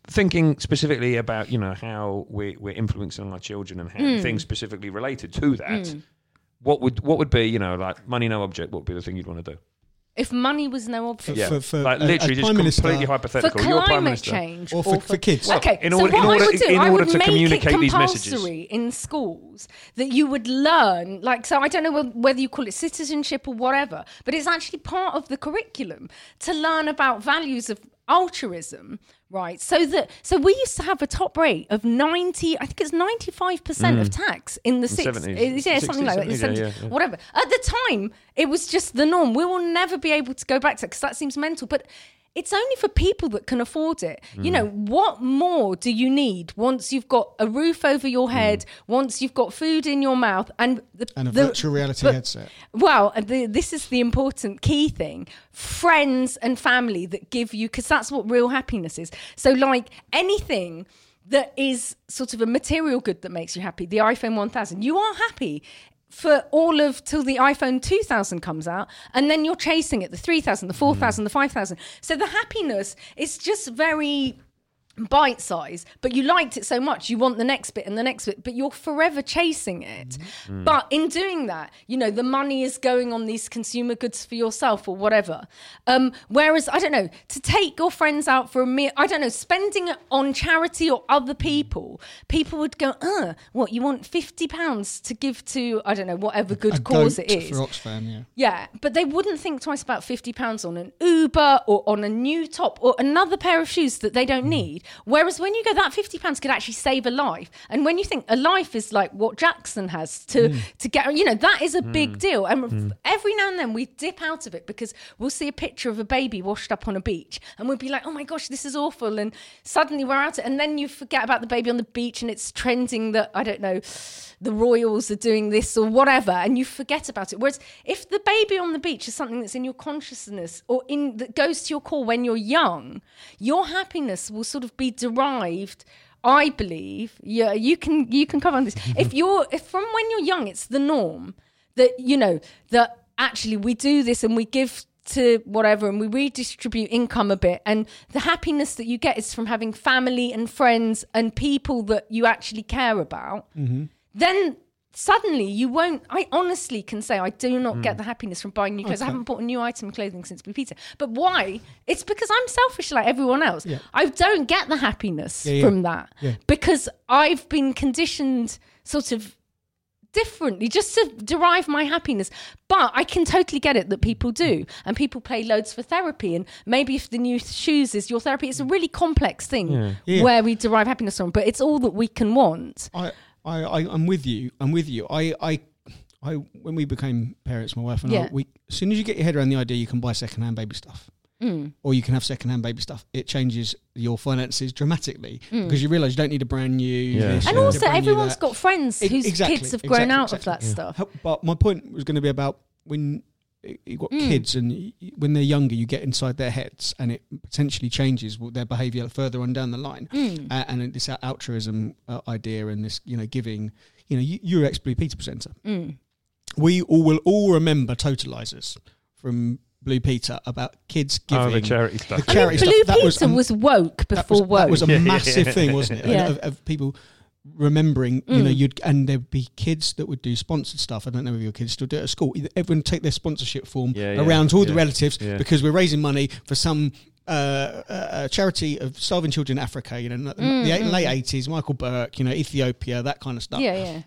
thinking specifically about, you know, how we're, we're influencing our children and how
Hmm.
things specifically related to that, what would what would be, you know, like money no object, what would be the thing you'd want to do?
If money was no object.
Yeah,
for- for-
like literally just
Prime Minister-
completely
For
hypothetical. You're prime
climate
minister.
change,
Or for- for kids. Well,
okay,
in
so
order-
what
in
I would do,
in
I would
to
make
communicate
it
these messages.
compulsory in schools that you would learn. Like, so I don't know whether you call it citizenship or whatever, but it's actually part of the curriculum to learn about values of altruism. Right, so that so we used to have a top rate of ninety, I think it's ninety five percent of tax in the sixties,
70s,
yeah, something like that,
60s, yeah,
70s,
yeah, yeah.
whatever. At the time, it was just the norm. We will never be able to go back to because that seems mental. But it's only for people that can afford it.
Mm.
You know, what more do you need once you've got a roof over your
Mm.
head, once you've got food in your mouth, and the,
And a
the-
virtual reality
but-
headset.
Well, the, this is the important key thing friends and family that give you, because that's what real happiness is. So, like anything that is sort of a material good that makes you happy, the iPhone 1000, you are happy. For all of till the iPhone 2000 comes out, and then you're chasing it the 3000, the 4000, mm. the 5000. So the happiness is just very bite size, but you liked it so much, you want the next bit and the next bit, but you're forever chasing it. But in doing that, you know, the money is going on these consumer goods for yourself or whatever. Um, whereas, I don't know, to take your friends out for a meal, I don't know, spending it on charity or other people, people would go, uh, what, you want £50 to give to, I don't know, whatever good
A
cause it is.
For Oxfam, yeah.
Yeah, but they wouldn't think twice about fifty pounds on an Uber or on a new top or another pair of shoes that they don't need. Whereas when you go, that fifty pounds could actually save a life. And when you think a life is like what Jackson has to hmm. to get, you know, that is a big hmm. deal. And hmm. every now and then we dip out of it because we'll see a picture of a baby washed up on a beach, and we'll be like, oh my gosh, this is awful. And suddenly we're out it, and then you forget about the baby on the beach, and it's trending that I don't know the royals are doing this or whatever and you forget about it whereas if the baby on the beach is something that's in your consciousness or in that goes to your core when you're young your happiness will sort of be derived i believe yeah you can you can cover on this. If you're if from when you're young it's the norm that you know that actually we do this and we give to whatever and we redistribute income a bit. And the happiness that you get is from having family and friends and people that you actually care about. Mm-hmm. Then suddenly you won't i honestly can say i do not
Hmm.
get the happiness from buying new clothes. I haven't bought a new item of clothing since blue peter. But why? It's because i'm selfish like everyone else.
Yeah.
i don't get the happiness
Yeah, yeah.
from that because i've been conditioned sort of differently just to derive my happiness. But i can totally get it that people do. And people pay loads for therapy. And maybe if the new shoes is your therapy it's a really complex thing where we derive happiness from. But it's all that we can want.
I, I, I, I'm with you. I'm with you. I, I, I, when we became parents, my wife and I, we, as soon as you get your head around the idea, you can buy secondhand baby stuff.
Mm.
Or you can have secondhand baby stuff. It changes your finances dramatically
Mm.
because you realise you don't need a brand new.
Yeah.
this,
And
you don't need a
also, everyone's got friends whose
exactly,
kids have grown
exactly,
out of
exactly.
that stuff.
But my point was going to be about when you got
Mm.
kids and y- y- when they're younger, you get inside their heads and it potentially changes their behaviour further on down the line.
Mm.
Uh, and this altruism uh, idea and this, you know, giving, you know, you, you're ex Blue Peter presenter.
Mm.
We all will all remember totalizers from Blue Peter about kids giving
Oh, the charity stuff.
the
I
charity
mean, Blue
stuff. That was
Peter
um,
was, woke
that
before
was,
woke.
that was a
Yeah.
massive thing, wasn't it?
Yeah.
Of, of people remembering, you know,
Mm.
you'd and there'd be kids that would do sponsored stuff. I don't know if your kids still do it at school. Everyone take their sponsorship form
Yeah, yeah,
around to all the relatives
yeah.
because we're raising money for some. Uh, uh, charity of starving children in Africa, you know, the
Mm,
eight-
mm.
late eighties, Michael Buerk, you know, Ethiopia, that kind of stuff.
yeah,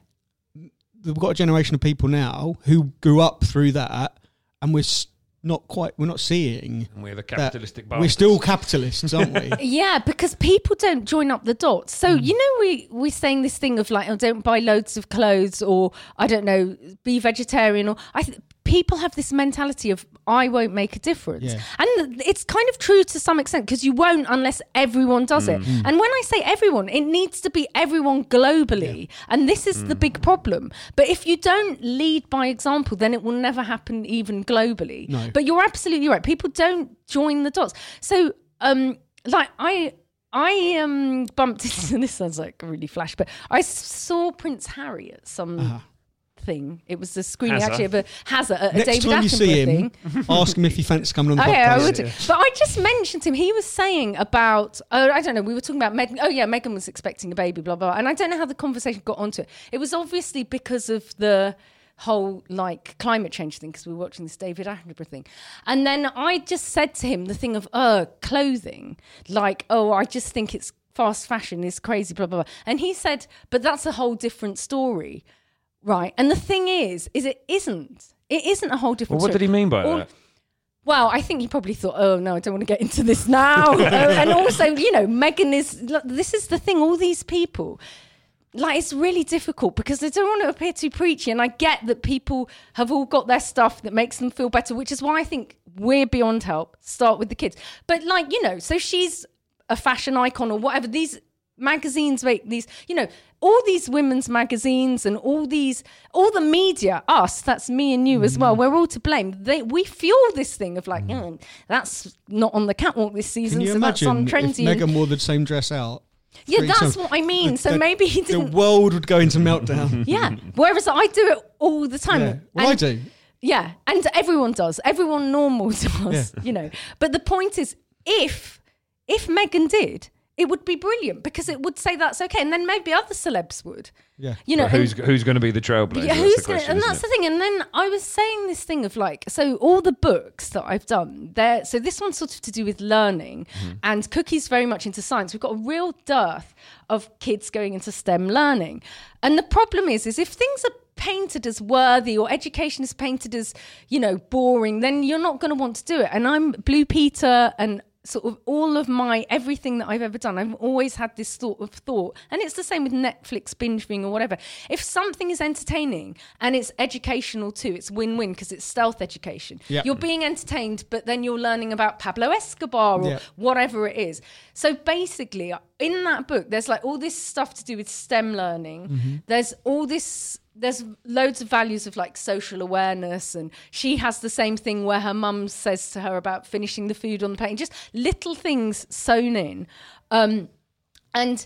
yeah.
We've got a generation of people now who grew up through that, and we're s- not quite, we're not seeing
And we're the
that.
capitalistic
We're still capitalists, aren't we?
Yeah, because people don't join up the dots. So
Mm.
you know, we we're saying this thing of like, oh, don't buy loads of clothes, or I don't know, be vegetarian, or I. Th- people have this mentality of I won't make a difference,
Yeah.
and it's kind of true to some extent because you won't unless everyone does it.
Mm.
And when I say everyone, it needs to be everyone globally, and this is the big problem. But if you don't lead by example, then it will never happen even globally.
No.
But you're absolutely right. People don't join the dots. So, um, like I. I um bumped into this sounds like really flash, but I saw Prince Harry at some
Uh-huh.
Thing. It was the screening
Hazza.
actually of a Hazard a
Next
David
time you
Attenborough
see him,
thing.
ask him if he fancies coming on the
Oh yeah, I
podcast.
would. do. But I just mentioned him. He was saying about oh I don't know. We were talking about Meghan. Oh yeah, Meghan was expecting a baby. Blah blah. blah. And I don't know how the conversation got onto it. It was obviously because of the whole like climate change thing because we were watching this David Attenborough thing, and then I just said to him the thing of uh clothing, like oh I just think it's fast fashion is crazy blah blah blah, and he said but that's a whole different story, right? And the thing is, is it isn't. It isn't a whole
Well,
different.
what did he mean by
All-
that?
well, I think he probably thought, oh no, I don't want to get into this now. And also, you know, Meghan is, look, this is the thing, all these people, like, it's really difficult because they don't want to appear too preachy. And I get that people have all got their stuff that makes them feel better, which is why I think we're beyond help. Start with the kids. But like, you know, so she's a fashion icon or whatever. These magazines make these, you know, all these women's magazines and all these, all the media, us, that's me and you as
Mm.
well. We're all to blame. They, we fuel this thing of like, "Mm, that's not on the catwalk this season,
Can you
so that's
imagine
on trendy.
Meghan wore the same dress out?
yeah, that's what I mean. So
The-
maybe he
The
didn't.
The world would go into meltdown.
yeah. Whereas I do it all the time.
Yeah. Well, I do.
Yeah, and everyone does. Everyone normal does, you know. But the point is, if if Meghan did, it would be brilliant because it would say that's okay, and then maybe other celebs would.
Yeah.
You know,
But who's
and-
who's going to be the trailblazer?
yeah,
That's
who's gonna, and that's
it?
the thing. And then I was saying this thing of like, so all the books that I've done, there. So this one's sort of to do with learning,
Mm-hmm.
and Cookie's very much into science. We've got a real dearth of kids going into STEM learning, and the problem is, is if things are painted as worthy or education is painted as you know boring, then you're not going to want to do it. And I'm Blue Peter and sort of all of my everything that I've ever done, I've always had this sort of thought, and it's the same with Netflix binging or whatever. If something is entertaining and it's educational too, it's win-win because it's stealth education.
Yeah.
You're being entertained, but then you're learning about Pablo Escobar or
Yeah.
whatever it is. So basically, in that book, there's like all this stuff to do with STEM learning. Mm-hmm. There's all this. There's loads of values of like social awareness, and she has the same thing where her mum says to her about finishing the food on the plate, just little things sewn in. Um, and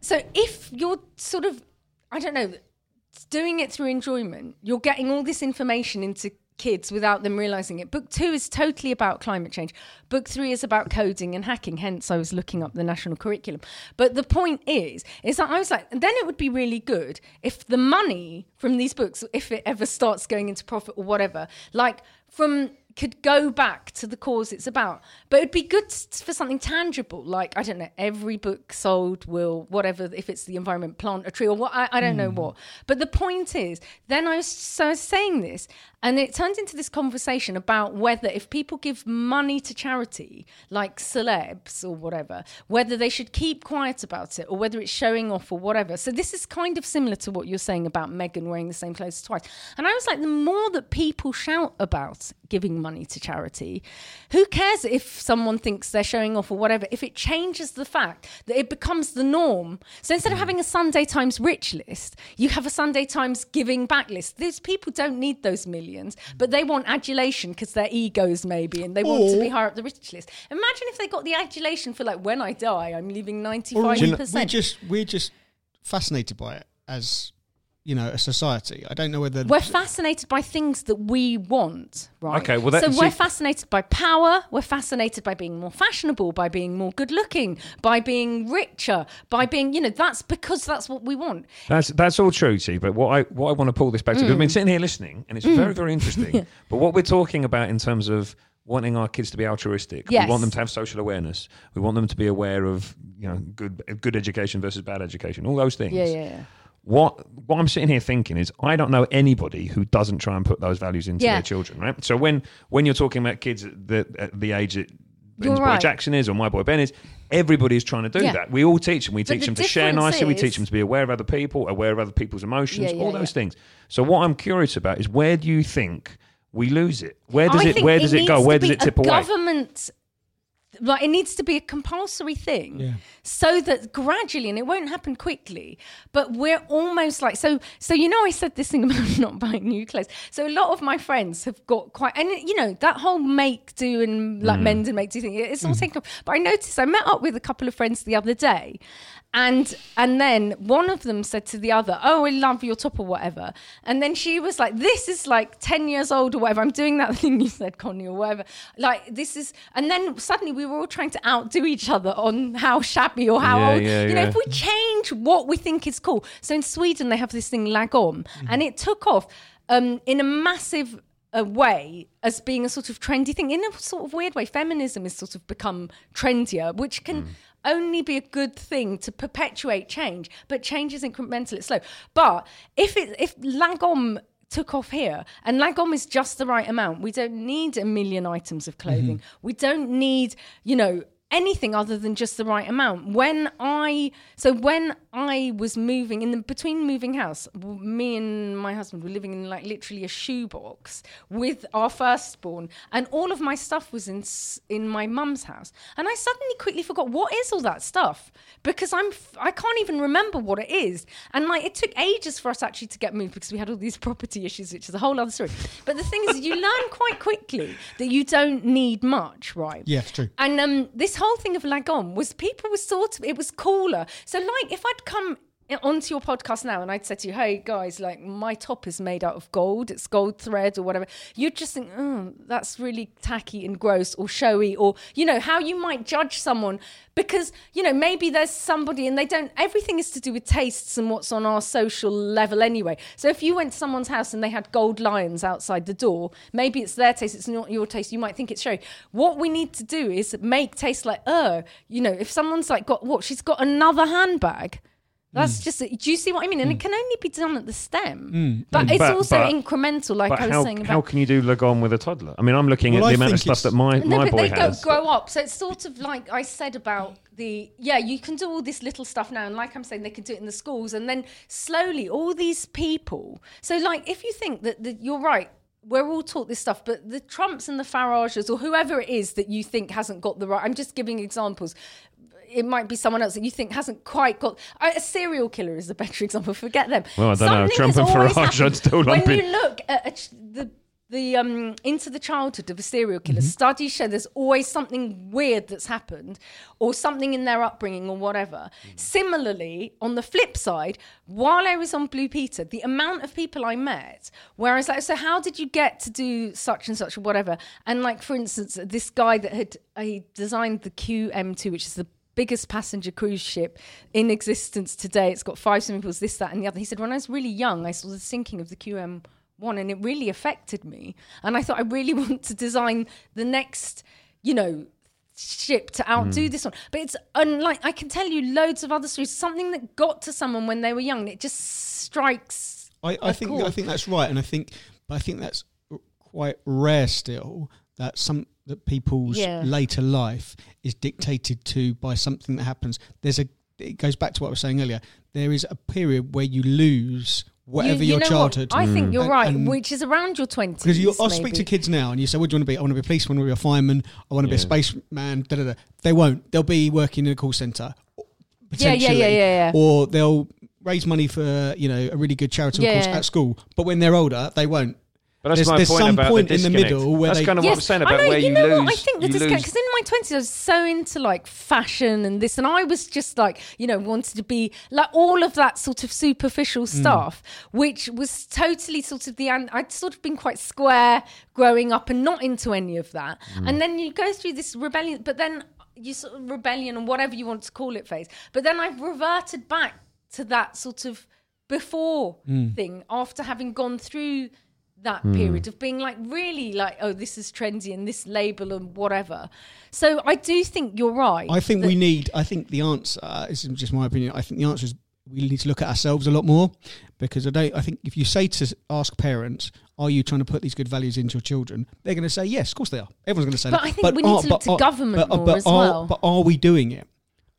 so if you're sort of, I don't know, doing it through enjoyment, you're getting all this information into kids without them realizing it. Book two is totally about climate change. Book three is about coding and hacking. Hence, I was looking up the national curriculum. But the point is, is that I was like, then it would be really good if the money from these books, if it ever starts going into profit or whatever, like from could go back to the cause it's about. But it'd be good for something tangible, like I don't know, every book sold will whatever if it's the environment, plant a tree or what I, I don't know hmm. what. But the point is, then I was so I was saying this, and it turned into this conversation about whether if people give money to charity, like celebs or whatever, whether they should keep quiet about it or whether it's showing off or whatever. So this is kind of similar to what you're saying about Meghan wearing the same clothes twice. And I was like, the more that people shout about giving money to charity, who cares if someone thinks they're showing off or whatever, if it changes the fact that it becomes the norm. So instead of mm. having a Sunday Times rich list, you have a Sunday Times giving back list. These people don't need those millions, but they want adulation because their egos maybe, and they want to be higher up the rich list. Imagine if they got the adulation for like, when I die, I'm leaving 95%.
we just we're just fascinated by it as you know a society. I don't know whether
We're fascinated by things that we want, right?
Okay, well, that-
so
see-
we're fascinated by power. We're fascinated by being more fashionable, by being more good-looking, by being richer, by being, you know, that's because that's what we want.
That's that's all true, see. But what I what I want to pull this back to, 'cause I've been mm. sitting here listening, and it's mm. very very interesting. But what we're talking about in terms of wanting our kids to be altruistic,
Yes.
we want them to have social awareness. We want them to be aware of you know good good education versus bad education, all those things.
Yeah, yeah, yeah.
What what I'm sitting here thinking is I don't know anybody who doesn't try and put those values into
Yeah.
their children, right? So when when you're talking about kids at the, at the age that Ben's boy. Jackson is or my boy Ben is, everybody is trying to do
Yeah.
that. We all teach them. We
But
teach
the
them to share nicely. We teach them to be aware of other people, aware of other people's emotions,
Yeah,
all those things. So what I'm curious about is where do you think we lose it? Where does
I
it where does it, go? Where does it tip away?
Government, like it needs to be a compulsory thing,
Yeah.
so that gradually, and it won't happen quickly, but we're almost like so. So you know, I said this thing about not buying new clothes. So a lot of my friends have got quite, and you know, that whole make do and like mm. mend and make do thing. It's all mm. taken. off. But I noticed I met up with a couple of friends the other day, and and then one of them said to the other, "Oh, I love your top or whatever," and then she was like, "This is like ten years old or whatever." I'm doing that thing you said, Konnie, or whatever. Like this is, and then suddenly we were all trying to outdo each other on how shabby or how
Yeah,
old.
yeah,
you know, if we change what we think is cool. So in Sweden they have this thing lagom, mm-hmm. and it took off um, in a massive a way as being a sort of trendy thing in a sort of weird way feminism has sort of become trendier which can mm. Only be a good thing to perpetuate change but change is incremental it's slow. But if it if lagom took off here and lagom is just the right amount we don't need a million items of mm-hmm. clothing. We don't need you know anything other than just the right amount. When I so when I was moving in the between moving house, me and my husband were living in like literally a shoebox with our firstborn, and all of my stuff was in in my mum's house, and I suddenly quickly forgot what is all that stuff because I'm I can't even remember what it is, and like it took ages for us actually to get moved because we had all these property issues, which is a whole other story. But the thing is, you learn quite quickly that you don't need much, right?
Yeah, it's true.
And um, this whole thing of lagom was people were sort of it was cooler. So like if I'd come Eh, onto your podcast now and I'd say to you, "Hey guys, like my top is made out of gold. It's gold thread or whatever," you'd just think, "Oh, that's really tacky and gross or showy," or you know how you might judge someone because you know maybe there's somebody and they don't. Everything is to do with tastes and what's on our social level anyway. So if you went to someone's house and they had gold lions outside the door, maybe it's their taste. It's not your taste. You might think it's showy. What we need to do is make taste like, oh, you know, if someone's like got what she's got another handbag. That's
Mm.
just. Do you see what I mean? And it can only be done at the stem, but it's
But-
also
but-
incremental, like
But
I was
how,
saying about.
how can you do lagom with a toddler? I mean, I'm looking
Well,
at
I
the amount of
think
stuff
it's-
that my,
no,
my
but
boy
they
has.
don't grow up. So it's sort of like I said about the yeah, you can do all this little stuff now, and like I'm saying, they can do it in the schools, and then slowly all these people. So like, if you think that, that you're right. We're all taught this stuff, but the Trumps and the Farages or whoever it is that you think hasn't got the right, I'm just giving examples. It might be someone else that you think hasn't quite got. A serial killer is a better example. Forget them.
Well, I don't know.
Something
Trump
has
and Farage. I'd still
When
lump in.
you look at the the um into the childhood of a serial killer
Mm-hmm.
studies show there's always something weird that's happened or something in their upbringing or whatever
Mm.
similarly on the flip side while i was on blue peter the amount of people i met whereas like so how did you get to do such and such or whatever and like for instance this guy that had he designed the qm2 which is the biggest passenger cruise ship in existence today. It's got five swimming pools, this, that, and the other. He said, when I was really young, I saw the sinking of the QM one, and it really affected me. And I thought, I really want to design the next, you know, ship to outdo hmm. this one. But it's unlike I can tell you loads of other stories. Something that got to someone when they were young, it just strikes.
I, I think
chord.
I think that's right, and I think I think that's quite rare still that some that people's
Yeah.
later life is dictated to by something that happens. There's a it goes back to what I was saying earlier. There is a period where you lose whatever
You- you
your
know what?
childhood.
I think you're
mm.
right,
and-
which is around your twenties.
because you, I'll speak to kids now, and you say, "What do you want to be? I want to be a policeman. I want to be a fireman. I want to be a spaceman." Da, da, da. They won't. They'll be working in a call center,
Yeah, yeah, yeah, yeah, yeah.
or they'll raise money for you know a really good charitable
Yeah.
cause at school. But when they're older, they won't.
But that's
There's-
my
there's
point
some
about
point
the
in the middle where
that's
they-
kind of what I'm saying about
I know,
where
you
you,
know
lose.
what? I think the
you
discount
lose-
because in my twenties I was so into like fashion and this, and I was just like you know wanted to be like all of that sort of superficial
Mm.
stuff, which was totally sort of the. an- I'd sort of been quite square growing up and not into any of that,
Mm.
and then you go through this rebellion, but then you sort of rebellion or whatever you want to call it phase, but then I've reverted back to that sort of before
Mm.
thing after having gone through that
Hmm.
period of being like really like oh this is trendy and this label and whatever so i do think you're right
I think we need. I think the answer. Uh, this is just my opinion. I think the answer is we need to look at ourselves a lot more because I don't. I think if you say to ask parents, "Are you trying to put these good values into your children?" They're going to say, "Yes, of course they are." Everyone's going to say
But
that.
I think we need to look to government more as
are,
well.
But are we doing it?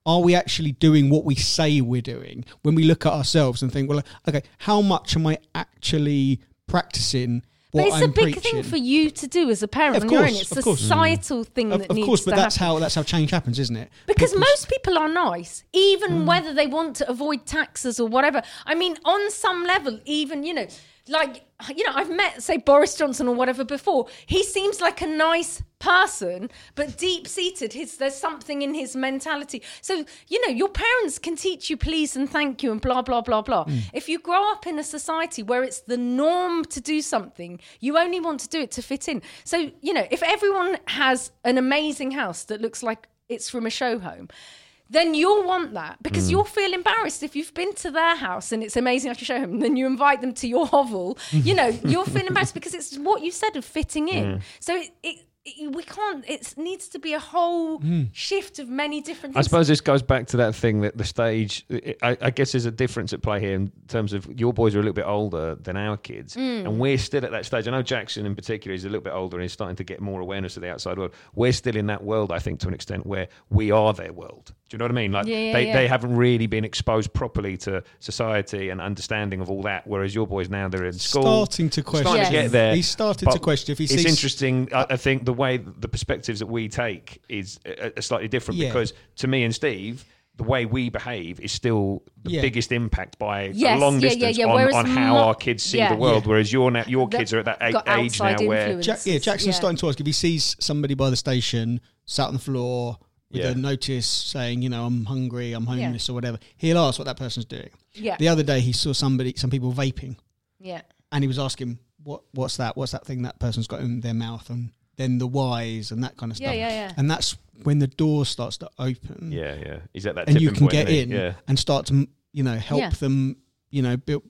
Are we actually doing what we say we're doing when we look at ourselves and think, "Well, okay, how much am I actually practicing?" What
but it's
I'm
a big
preaching?
thing for you to do as a parent your
course,
It's a
course.
societal thing
Of,
that
of
needs
course, but
to
that's
happen.
how that's how change happens, isn't it?
Because most people are nice, even
Mm.
whether they want to avoid taxes or whatever. I mean, on some level, even, you know, like, you know, I've met, say, Boris Johnson or whatever before. He seems like a nice person, but deep seated, his there's something in his mentality. So, you know, your parents can teach you please and thank you and blah, blah, blah, blah.
Mm.
If you grow up in a society where it's the norm to do something, you only want to do it to fit in. So, you know, if everyone has an amazing house that looks like it's from a show home, then you'll want that because you'll feel embarrassed if you've been to their house and it's amazing like a show. And then you invite them to your hovel, you know, you'll feel embarrassed because it's what you said of fitting in. So it, it we can't. It needs to be a whole
Hmm.
shift of many different.
I suppose this goes back to that thing that the stage. I, I guess there's a difference at play here in terms of your boys are a little bit older than our kids,
Mm.
and we're still at that stage. I know Jackson in particular is a little bit older and he's starting to get more awareness of the outside world. We're still in that world, I think, to an extent where we are their world. Do you know what I mean? Like
Yeah, yeah,
they,
yeah.
they haven't really been exposed properly to society and understanding of all that. Whereas your boys now they're in school,
Starting to question.
starting to get there.
He's started
but
to question if he
it's
sees.
interesting. I, I think the way the perspectives that we take is uh, are slightly different
Yeah.
because to me and Steve, the way we behave is still the
Yeah.
biggest impact by
Yes,
a long
yeah, yeah,
distance
yeah,
on, on how
mo-
our kids see
yeah.
the world.
Yeah.
Whereas your na- your
The-
kids are at that a-
got
age now
outside
where.
Ja- yeah, Jackson's
Yeah.
starting to ask if he sees somebody by the station sat on the floor with
Yeah.
a notice saying, you know, I'm hungry, I'm homeless, or whatever. He'll ask what that person's doing.
Yeah.
The other day, he saw somebody, some people vaping,
yeah.
and he was asking, "What? What's that? What's that thing that person's got in their mouth?" And then the whys and that kind of
Yeah,
stuff.
yeah, yeah.
And that's when the door starts to open.
yeah, yeah, he's at that
and you can
point,
get in
Yeah.
and start to you know help
Yeah.
them you know build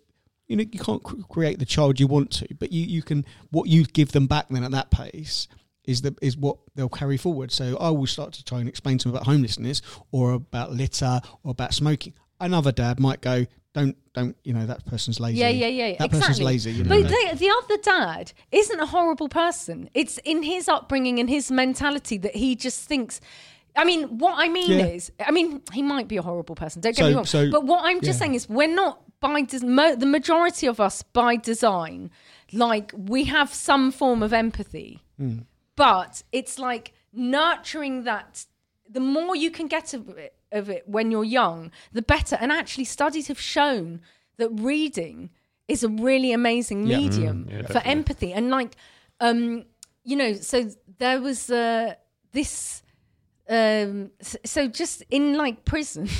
you know you can't cr- create the child you want to but you you can what you give them back then at that pace is the is what they'll carry forward so i will start to try and explain to them about homelessness or about litter or about smoking another dad might go don't don't you know that person's lazy
Yeah, yeah, yeah.
that
exactly.
person's lazy you know
But the, the other dad isn't a horrible person. It's in his upbringing and his mentality that he just thinks. I mean, what I mean
Yeah.
is, I mean, he might be a horrible person. Don't get
So-
me wrong.
so-
but what I'm just
yeah.
saying is, we're not by des- mo- the majority of us by design. Like we have some form of empathy,
Hmm.
But it's like nurturing that. The more you can get of it, of it when you're young, the better. And actually, studies have shown that reading is a really amazing
Yeah.
medium
yeah,
for
definitely.
empathy. And like, um, you know, so there was uh, this. Um, so just in like prison.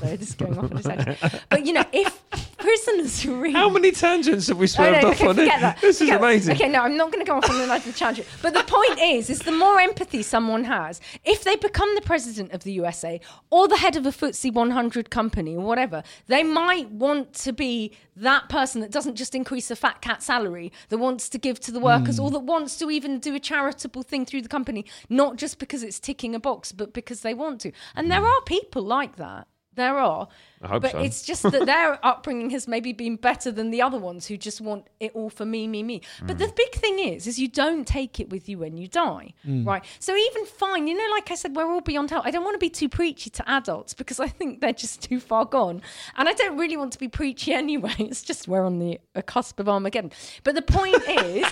This is going off on a tangent. But you know, if prisoners read
How many tangents have we swerved off
okay,
on?
forget that.
This is amazing.
Okay, no, I'm not going to go off on another tangent. But the point is, is the more empathy someone has, if they become the president of the USA or the head of a FTSE 100 company or whatever, they might want to be that person that doesn't just increase a fat cat salary, that wants to give to the workers,
Hmm.
or that wants to even do a charitable thing through the company, not just because it's ticking a box, but because they want to. And there are people like that. There are.
I hope
but
so.
it's just that their upbringing has maybe been better than the other ones who just want it all for me, me, me. But
Mm.
the big thing is, is you don't take it with you when you die,
Mm.
right? So even fine, you know, like I said, we're all beyond help. I don't want to be too preachy to adults because I think they're just too far gone, and I don't really want to be preachy anyway. It's just we're on the a cusp of Armageddon. But the point is,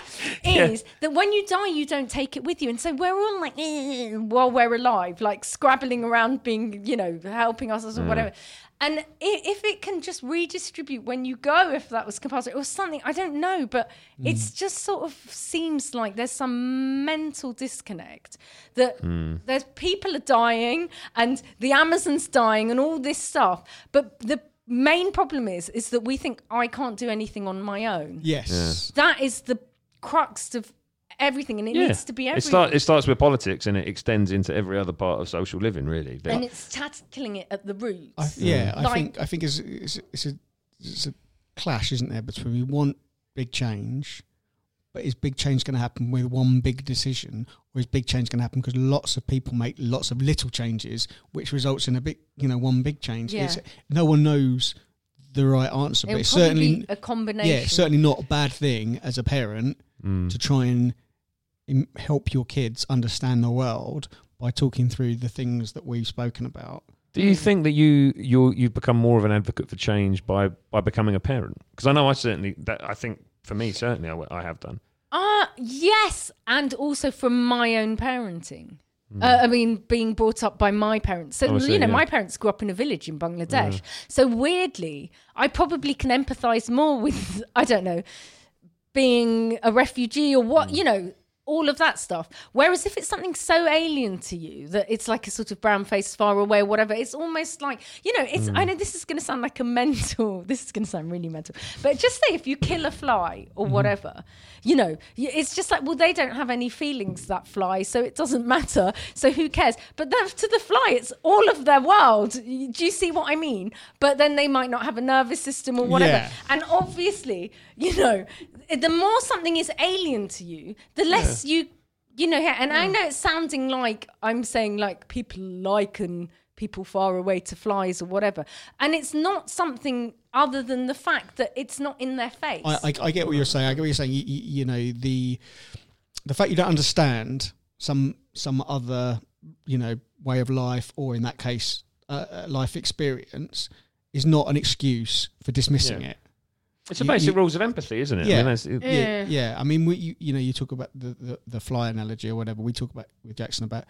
is that when you die, you don't take it with you, and so we're all like "Eh," while we're alive, like scrabbling around, being you know helping us or whatever. And if it can just redistribute when you go, if that was compulsory or something, I don't know, but hmm. it's just sort of seems like there's some mental disconnect that hmm. there's people are dying and the Amazon's dying and all this stuff, but the main problem is is that we think I can't do anything on my own.
yes.
That is the crux of everything, and it needs to be everywhere.
It, start, it starts with politics and it extends into every other part of social living, really.
and it's tackling it at the roots.
I, yeah, I
Like-
think I think it's, it's, it's a it's a clash, isn't there, between we want big change, but is big change going to happen with one big decision, or is big change going to happen because lots of people make lots of little changes, which results in a big, you know, one big change?
Yeah.
It's, no one knows the right answer,
It'll
but it's certainly
be a combination.
yeah, certainly not a bad thing as a parent
Mm.
to try and im- help your kids understand the world by talking through the things that we've spoken about.
Do you think that you you you've become more of an advocate for change by by becoming a parent? Because I know I certainly that I think for me certainly I have done.
Uh, yes, and also from my own parenting. Uh, I mean, being brought up by my parents. So,
Obviously,
you know,
yeah.
my parents grew up in a village in Bangladesh. So, weirdly, I probably can empathize more with, I don't know, being a refugee or what, you know, all of that stuff. Whereas if it's something so alien to you that it's like a sort of brown face far away or whatever, it's almost like, you know, it's, I mm. know this is going to sound like a mental, this is going to sound really mental, but just say if you kill a fly or mm-hmm. whatever, you know, it's just like, well, they don't have any feelings, that fly, so it doesn't matter. So who cares? But then to the fly, it's all of their world. Do you see what I mean? But then they might not have a nervous system or whatever.
Yeah.
And obviously, you know, the more something is alien to you, the less you you know, yeah, and I know it's sounding like I'm saying like people liken people far away to flies or whatever, and it's not something other than the fact that it's not in their face.
I, I, I get what you're saying. I get what you're saying. You, you, you know the the fact you don't understand some some other you know way of life, or in that case, uh, uh, life experience, is not an excuse for dismissing
Yeah.
it.
It's the
You-
basic
you-
rules of empathy, isn't it? I
Yeah.
mean, it-
Yeah.
Yeah, yeah. I mean, we, you, you know, you talk about the, the, the fly analogy or whatever. We talk about with Jackson about,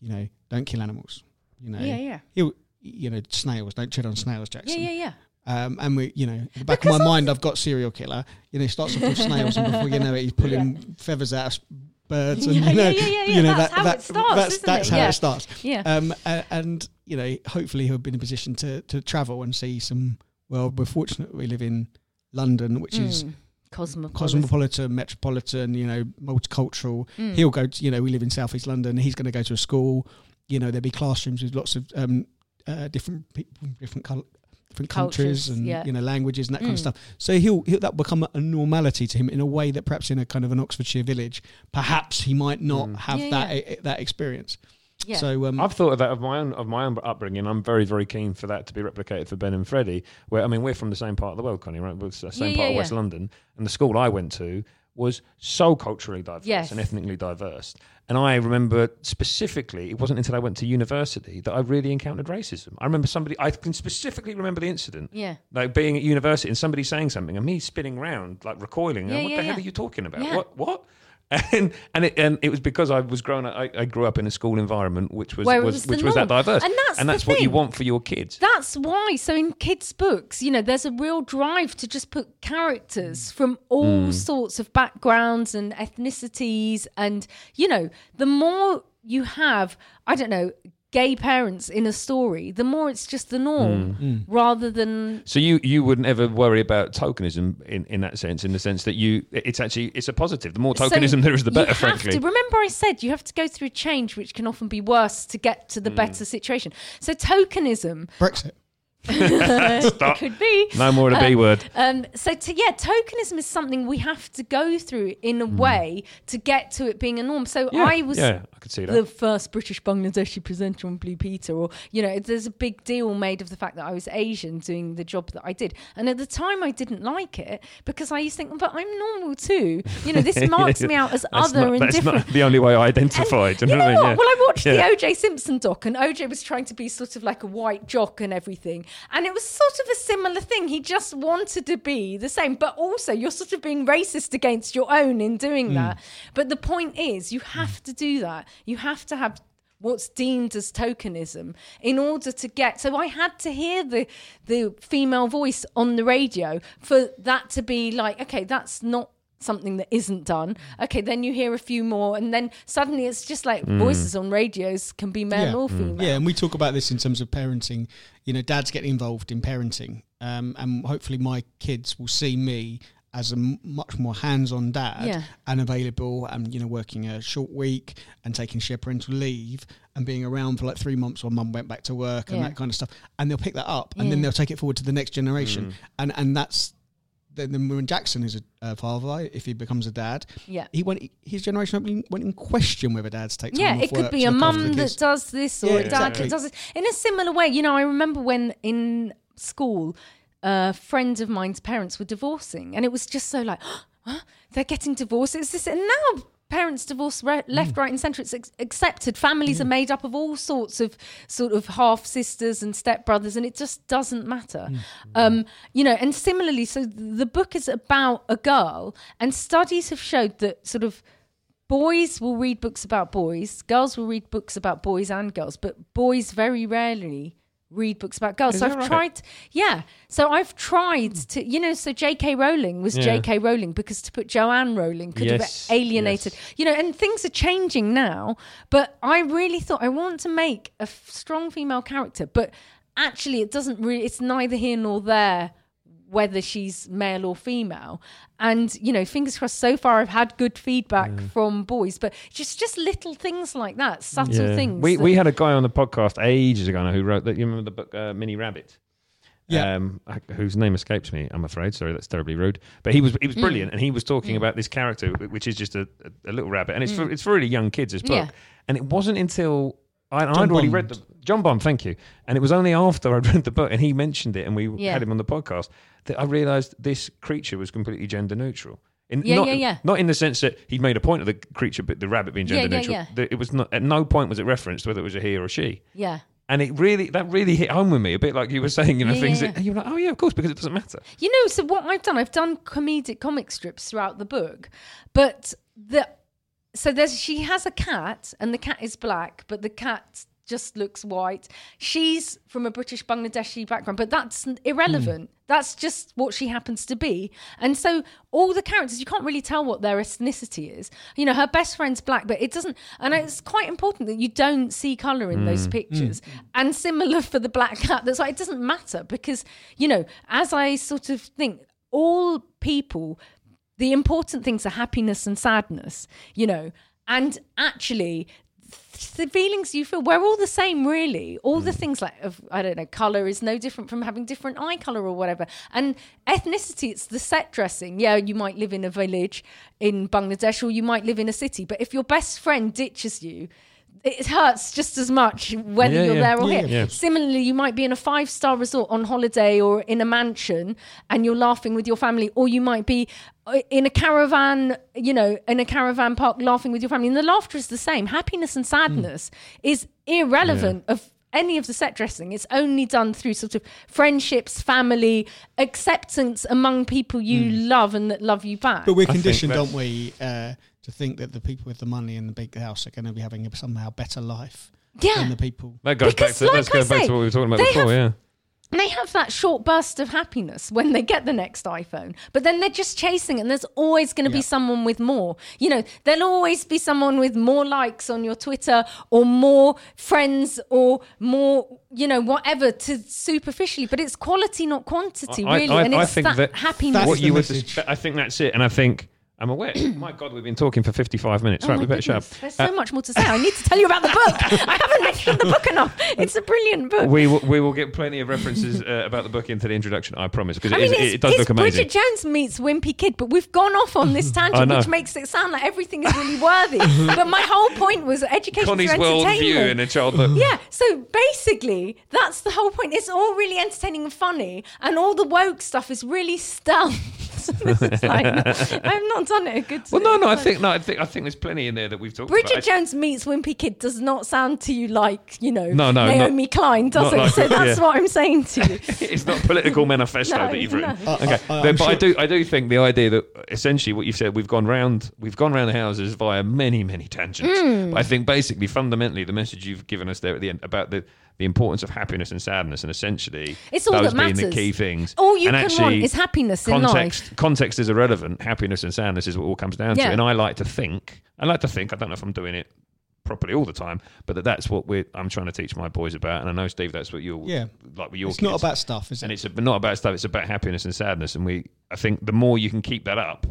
you know, don't kill animals. You know,
yeah, yeah,
he'll, you know, snails. Don't tread on snails, Jackson.
yeah, yeah.
Um, and we, you know, in the back of my mind, I've got serial killer. You know, he starts off with snails, and before you know it, he's pulling feathers out of birds, and
Yeah,
you know,
yeah, yeah, yeah,
you know
that's
that,
how
that
it starts,
that's
isn't
that's
it?
how
Yeah.
it starts.
Yeah.
Um, a- and you know, hopefully he'll be in a position to to travel and see some. Well, we're fortunate we live in London, which is
Mm. Cosmopolitan.
cosmopolitan, metropolitan, you know, multicultural.
Mm.
He'll go to, you know, we live in southeast London. He's going to go to a school. You know, there'll be classrooms with lots of um, uh, different people, from different col- different countries
Cultures,
and
yeah.
you know languages and that kind of
Mm.
stuff. So he'll, he'll that become a normality to him in a way that perhaps in a kind of an Oxfordshire village, perhaps he might not have
Yeah,
that
yeah.
eh, that experience.
Yeah.
So um,
I've thought of that of my own of my own upbringing. I'm very very keen for that to be replicated for Ben and Freddie. Where I mean, we're from the same part of the world, Konnie, right? We're the same
Yeah,
part
yeah,
of West
yeah.
London, and the school I went to was so culturally diverse
Yes.
and ethnically diverse. And I remember specifically, it wasn't until I went to university that I really encountered racism. I remember somebody, I can specifically remember the incident.
Yeah.
Like being at university and somebody saying something and me spinning around, like recoiling.
Yeah,
and what
yeah,
the hell are you talking about?
Yeah.
What? What? And and it, and it was because I was grown up. I, I grew up in a school environment which was, was,
was
which was that diverse,
And that's and the
what you want for your kids.
That's why. So in kids' books, you know, there's a real drive to just put characters mm. from all mm. sorts of backgrounds and ethnicities, and you know, the more you have, I don't know, gay parents in a story, the more it's just the norm, rather than
So you you wouldn't ever worry about tokenism in, in that sense, in the sense that you it's actually it's a positive. The more
So
tokenism there is, the better.
You have
frankly,
to remember, I said you have to go through a change, which can often be worse to get to the
Mm.
better situation. So tokenism
Brexit.
Stop.
could be
no more of the B word.
Um, so to, yeah, tokenism is something we have to go through in a way to get to it being a norm. So
Mm. Yeah,
I was
yeah, I could see that.
the first British Bangladeshi presenter on Blue Peter, or you know, there's a big deal made of the fact that I was Asian doing the job that I did, and at the time I didn't like it because I used to think, but I'm normal too. You know, this marks me out as other
not,
and
that's
different.
not the only way I identified.
And
you know,
know
what?
Well, I watched the OJ Simpson doc, and OJ was trying to be sort of like a white jock and everything. And it was sort of a similar thing. He just wanted to be the same, but also you're sort of being racist against your own in doing
Hmm.
that. But the point is, you have to do that. You have to have what's deemed as tokenism in order to get so i had to hear the the female voice on the radio for that to be like okay that's not something that isn't done okay then you hear a few more and then suddenly it's just like
Hmm.
voices on radios can be male or female
Yeah, and we talk about this in terms of parenting. You know, dads getting involved in parenting, um, and hopefully my kids will see me as a m- much more hands-on dad
Yeah.
and available, and you know, working a short week and taking shared parental leave and being around for like three months while mum went back to work and
Yeah.
that kind of stuff. And they'll pick that up, and then they'll take it forward to the next generation, and and that's. Then then when Jackson is a uh, father, if he becomes a dad,
Yeah.
he went. His generation won't, in question whether dads take time
yeah, it could be a mum that does this or
Yeah,
a dad
exactly.
that does this. In a similar way, you know, I remember when in school, a friend of mine's parents were divorcing, and it was just so like, huh? they're getting divorced. It's this, and now parents divorce re- left,
Mm.
right, and centre. It's ex- accepted. Families are made up of all sorts of sort of half sisters and stepbrothers, and it just doesn't matter.
Mm.
Um, you know, and similarly, so the book is about a girl, and studies have showed that sort of boys will read books about boys, girls will read books about boys and girls, but boys very rarely read books about girls.
Is
so I've
right?
tried, yeah. So I've tried to, you know, so J.K. Rowling was
Yeah.
J.K. Rowling because to put Joanne Rowling could
Yes,
have alienated,
yes.
you know, and things are changing now. But I really thought I want to make a f- strong female character, but actually it doesn't really, it's neither here nor there whether she's male or female. And you know, fingers crossed. So far, I've had good feedback from boys, but just just little things like that, subtle things.
We
that-
we had a guy on the podcast ages ago now who wrote that. You remember the book uh, Mini Rabbit,
Yeah.
Um, whose name escapes me, I'm afraid. Sorry, that's terribly rude. But he was he was brilliant, and he was talking about this character, which is just a, a, a little rabbit, and it's for it's for really young kids. This book,
Yeah.
and it wasn't until I, I'd
John
already read the John Bond, thank you, and it was only after I'd read the book and he mentioned it, and we
Yeah.
had him on the podcast that I realised this creature was completely gender neutral. In,
Yeah,
not,
yeah, yeah.
Not in the sense that he'd made a point of the creature, but the rabbit being
Yeah,
gender
yeah,
neutral.
yeah.
That It was not at no point was it referenced whether it was a he or a she
Yeah.
and it really that really hit home with me a bit like you were saying you know
Yeah,
things
yeah,
that you're like oh yeah of course because it doesn't matter
You know, so what I've done, I've done comedic comic strips throughout the book, but the so there's she has a cat and the cat is black, but the cat just looks white. She's from a British Bangladeshi background, but that's irrelevant. Hmm. That's just what she happens to be. And so all the characters, you can't really tell what their ethnicity is. You know, her best friend's black, but it doesn't. And it's quite important that you don't see color in those hmm. Hmm. pictures. And similar for the black cat. That's why it doesn't matter because you know, as I sort of think, all people the important things are happiness and sadness, you know, and actually the feelings you feel we're all the same really. All the mm. things like of i don't know color is no different from having different eye color or whatever. And ethnicity it's the set dressing. Yeah you might live in a village in bangladesh or you might live in a city but if your best friend ditches you it hurts just as much whether
Yeah,
you're
yeah.
there or
Yeah,
here.
yeah.
Similarly, you might be in a five star resort on holiday or in a mansion and you're laughing with your family, or you might be uh, in a caravan, you know, in a caravan park laughing with your family. And the laughter is the same. Happiness and sadness is irrelevant of any of the set dressing. It's only done through sort of friendships, family, acceptance among people you love and that love you back.
But we're conditioned,
that-
don't we, uh, to think that the people with the money and the big house are going to be having a somehow better life
Yeah.
than the people.
that goes
Because
back to
like
let's
I
go back to what we were talking about before
have-
yeah
And they have that short burst of happiness when they get the next iPhone, but then they're just chasing, and there's always going to be someone with more. You know, there'll always be someone with more likes on your Twitter or more friends or more, you know, whatever to superficially, but it's quality, not quantity,
I-
really.
I-
and
I
it's
think
that,
that-
happiness.
What you were
message.
I think that's it and I think I'm aware my god we've been talking for 55 minutes
Oh
right we better shut up
There's so much more to say. I need to tell you about the book. I haven't mentioned the book enough. It's a brilliant book.
we will, we will get plenty of references uh, about the book into the introduction I promise because it,
mean,
is, it does look amazing
Bridget Jones meets Wimpy Kid, but we've gone off on this tangent, which makes it sound like everything is really worthy. but my whole point was education
Konnie's
for
world
entertainment.
view in a child book
yeah, so basically, that's the whole point. It's all really entertaining and funny, and all the woke stuff is really stumped. it's like, I've not done it a good
well no no I think no I think I think there's plenty in there that we've talked
Bridget
about I-
Jones meets Wimpy Kid does not sound to you like, you know,
No, no, not-
Naomi Klein, does
not
it?
like
so that's
yeah.
what I'm saying to you.
it's not political manifesto
No,
that you've written.
no.
Okay,
I-
but,
I'm
but I do, I do think the idea that essentially what you've said, we've gone round, we've gone round the houses via many, many tangents.
Hmm.
But I think basically, fundamentally, the message you've given us there at the end about the the importance of happiness and sadness, and essentially
It's all
those
that
being the key things.
All you
and
can
actually,
want is happiness in
context,
life.
Context is irrelevant. Happiness and sadness is what it all comes down
Yeah.
to. And I like to think, I like to think, I don't know if I'm doing it properly all the time, but that that's what we're, I'm trying to teach my boys about. And I know, Steve, that's what you're
Yeah.
like with your
It's not about stuff, is it?
and it's a, not about stuff. It's about happiness and sadness. And we, I think, the more you can keep that up,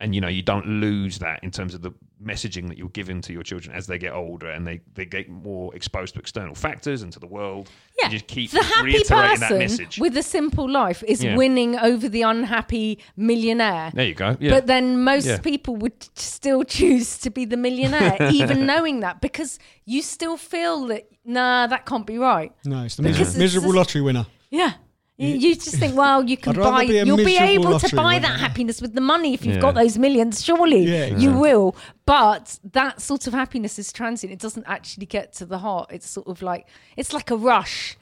and you know, you don't lose that in terms of the messaging that you're giving to your children as they get older and they, they get more exposed to external factors and to the world.
Yeah,
you just keep
the happy
reiterating that
person
message.
with a simple life is
Yeah.
winning over the unhappy millionaire.
there you go. Yeah.
But then most
Yeah.
people would still choose to be the millionaire, even knowing that, because you still feel that nah, that can't be right.
no, it's the
Because
miser-
it's
miserable
just-
lottery winner.
Yeah. You, you just think, well, you can buy,
be
you'll be
miserable
able to buy
winner.
that happiness with the money if you've
Yeah.
got those millions. Surely
Yeah,
you will. But that sort of happiness is transient. It doesn't actually get to the heart. It's sort of like it's like a rush.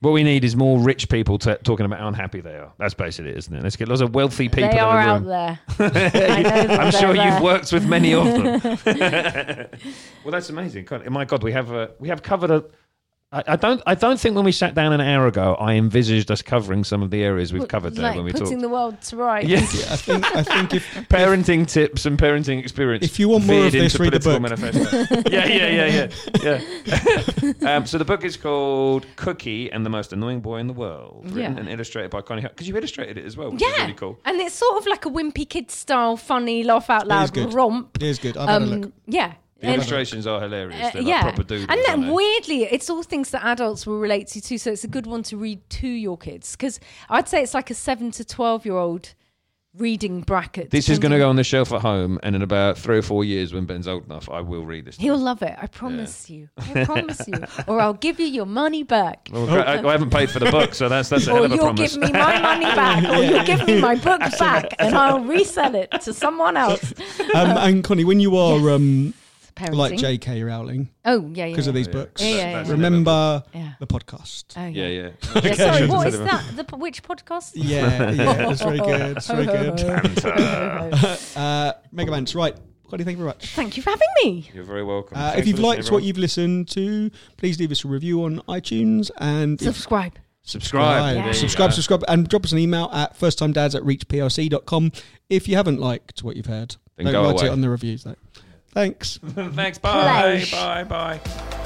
what we need is more rich people t- talking about how unhappy they are. That's basically it, isn't it? Let's get lots of wealthy people
they
in
are
the
out there. I know that
I'm sure
there.
you've worked with many of them. well, that's amazing. God, my God, we have uh, we have covered a. I, I don't. I don't think when we sat down an hour ago, I envisaged us covering some of the areas we've covered there
like
when we
putting
talked.
the world to rights.
yeah,
I think I think if
parenting tips and parenting experience.
If you want more of this, read the
political manifesto. yeah, yeah, yeah, yeah, yeah. um, so the book is called "Cookie and the Most Annoying Boy in the World," written
Yeah.
and illustrated by Konnie. Because you illustrated it as well, which is
Yeah,
really cool.
and it's sort of like a wimpy kid style, funny, laugh out loud romp.
it is good, I've had a look.
Um, yeah,
The
And-
illustrations are hilarious.
Uh,
They're like
yeah,
proper doodles.
and then weirdly, it's all things that adults will relate to too. So it's a good one to read to your kids because I'd say it's like a seven to twelve year old reading bracket.
This is going to go on the shelf at home, and in about three or four years, when Ben's old enough, I will read this.
He'll
him.
love it. I promise you. I promise you. Or I'll give you your money back.
Well, I, I haven't paid for the book, so that's that's a
or
hell of a
you'll give me my money back, or you'll give me my book back, and I'll resell it to someone else.
Um, and Konnie, when you are um,
Parenting.
like J.K. Rowling
Oh yeah, yeah.
because of
yeah.
these
Yeah.
books,
Yeah, yeah, yeah.
Remember
Yeah.
the podcast.
Oh,
yeah,
yeah.
yeah.
Yeah, sorry,
Should've
what
said
is
it.
that? The which podcast?
Yeah, yeah, it's very good. It's very good. Uh, Mega Mance, right. Konnie, thank you very much.
Thank you for having me.
You're very welcome.
Uh, if you've
listening,
liked what you've listened to, please leave us a review on iTunes and
Subscribe.
subscribe,
Yeah.
Subscribe, subscribe, and drop us an email at firsttimedads at reachplc.com if you haven't liked what you've heard.
Then
Don't
go
write
away.
it on the reviews, though. Thanks.
Thanks. Bye.
Pleasure.
Bye. Bye.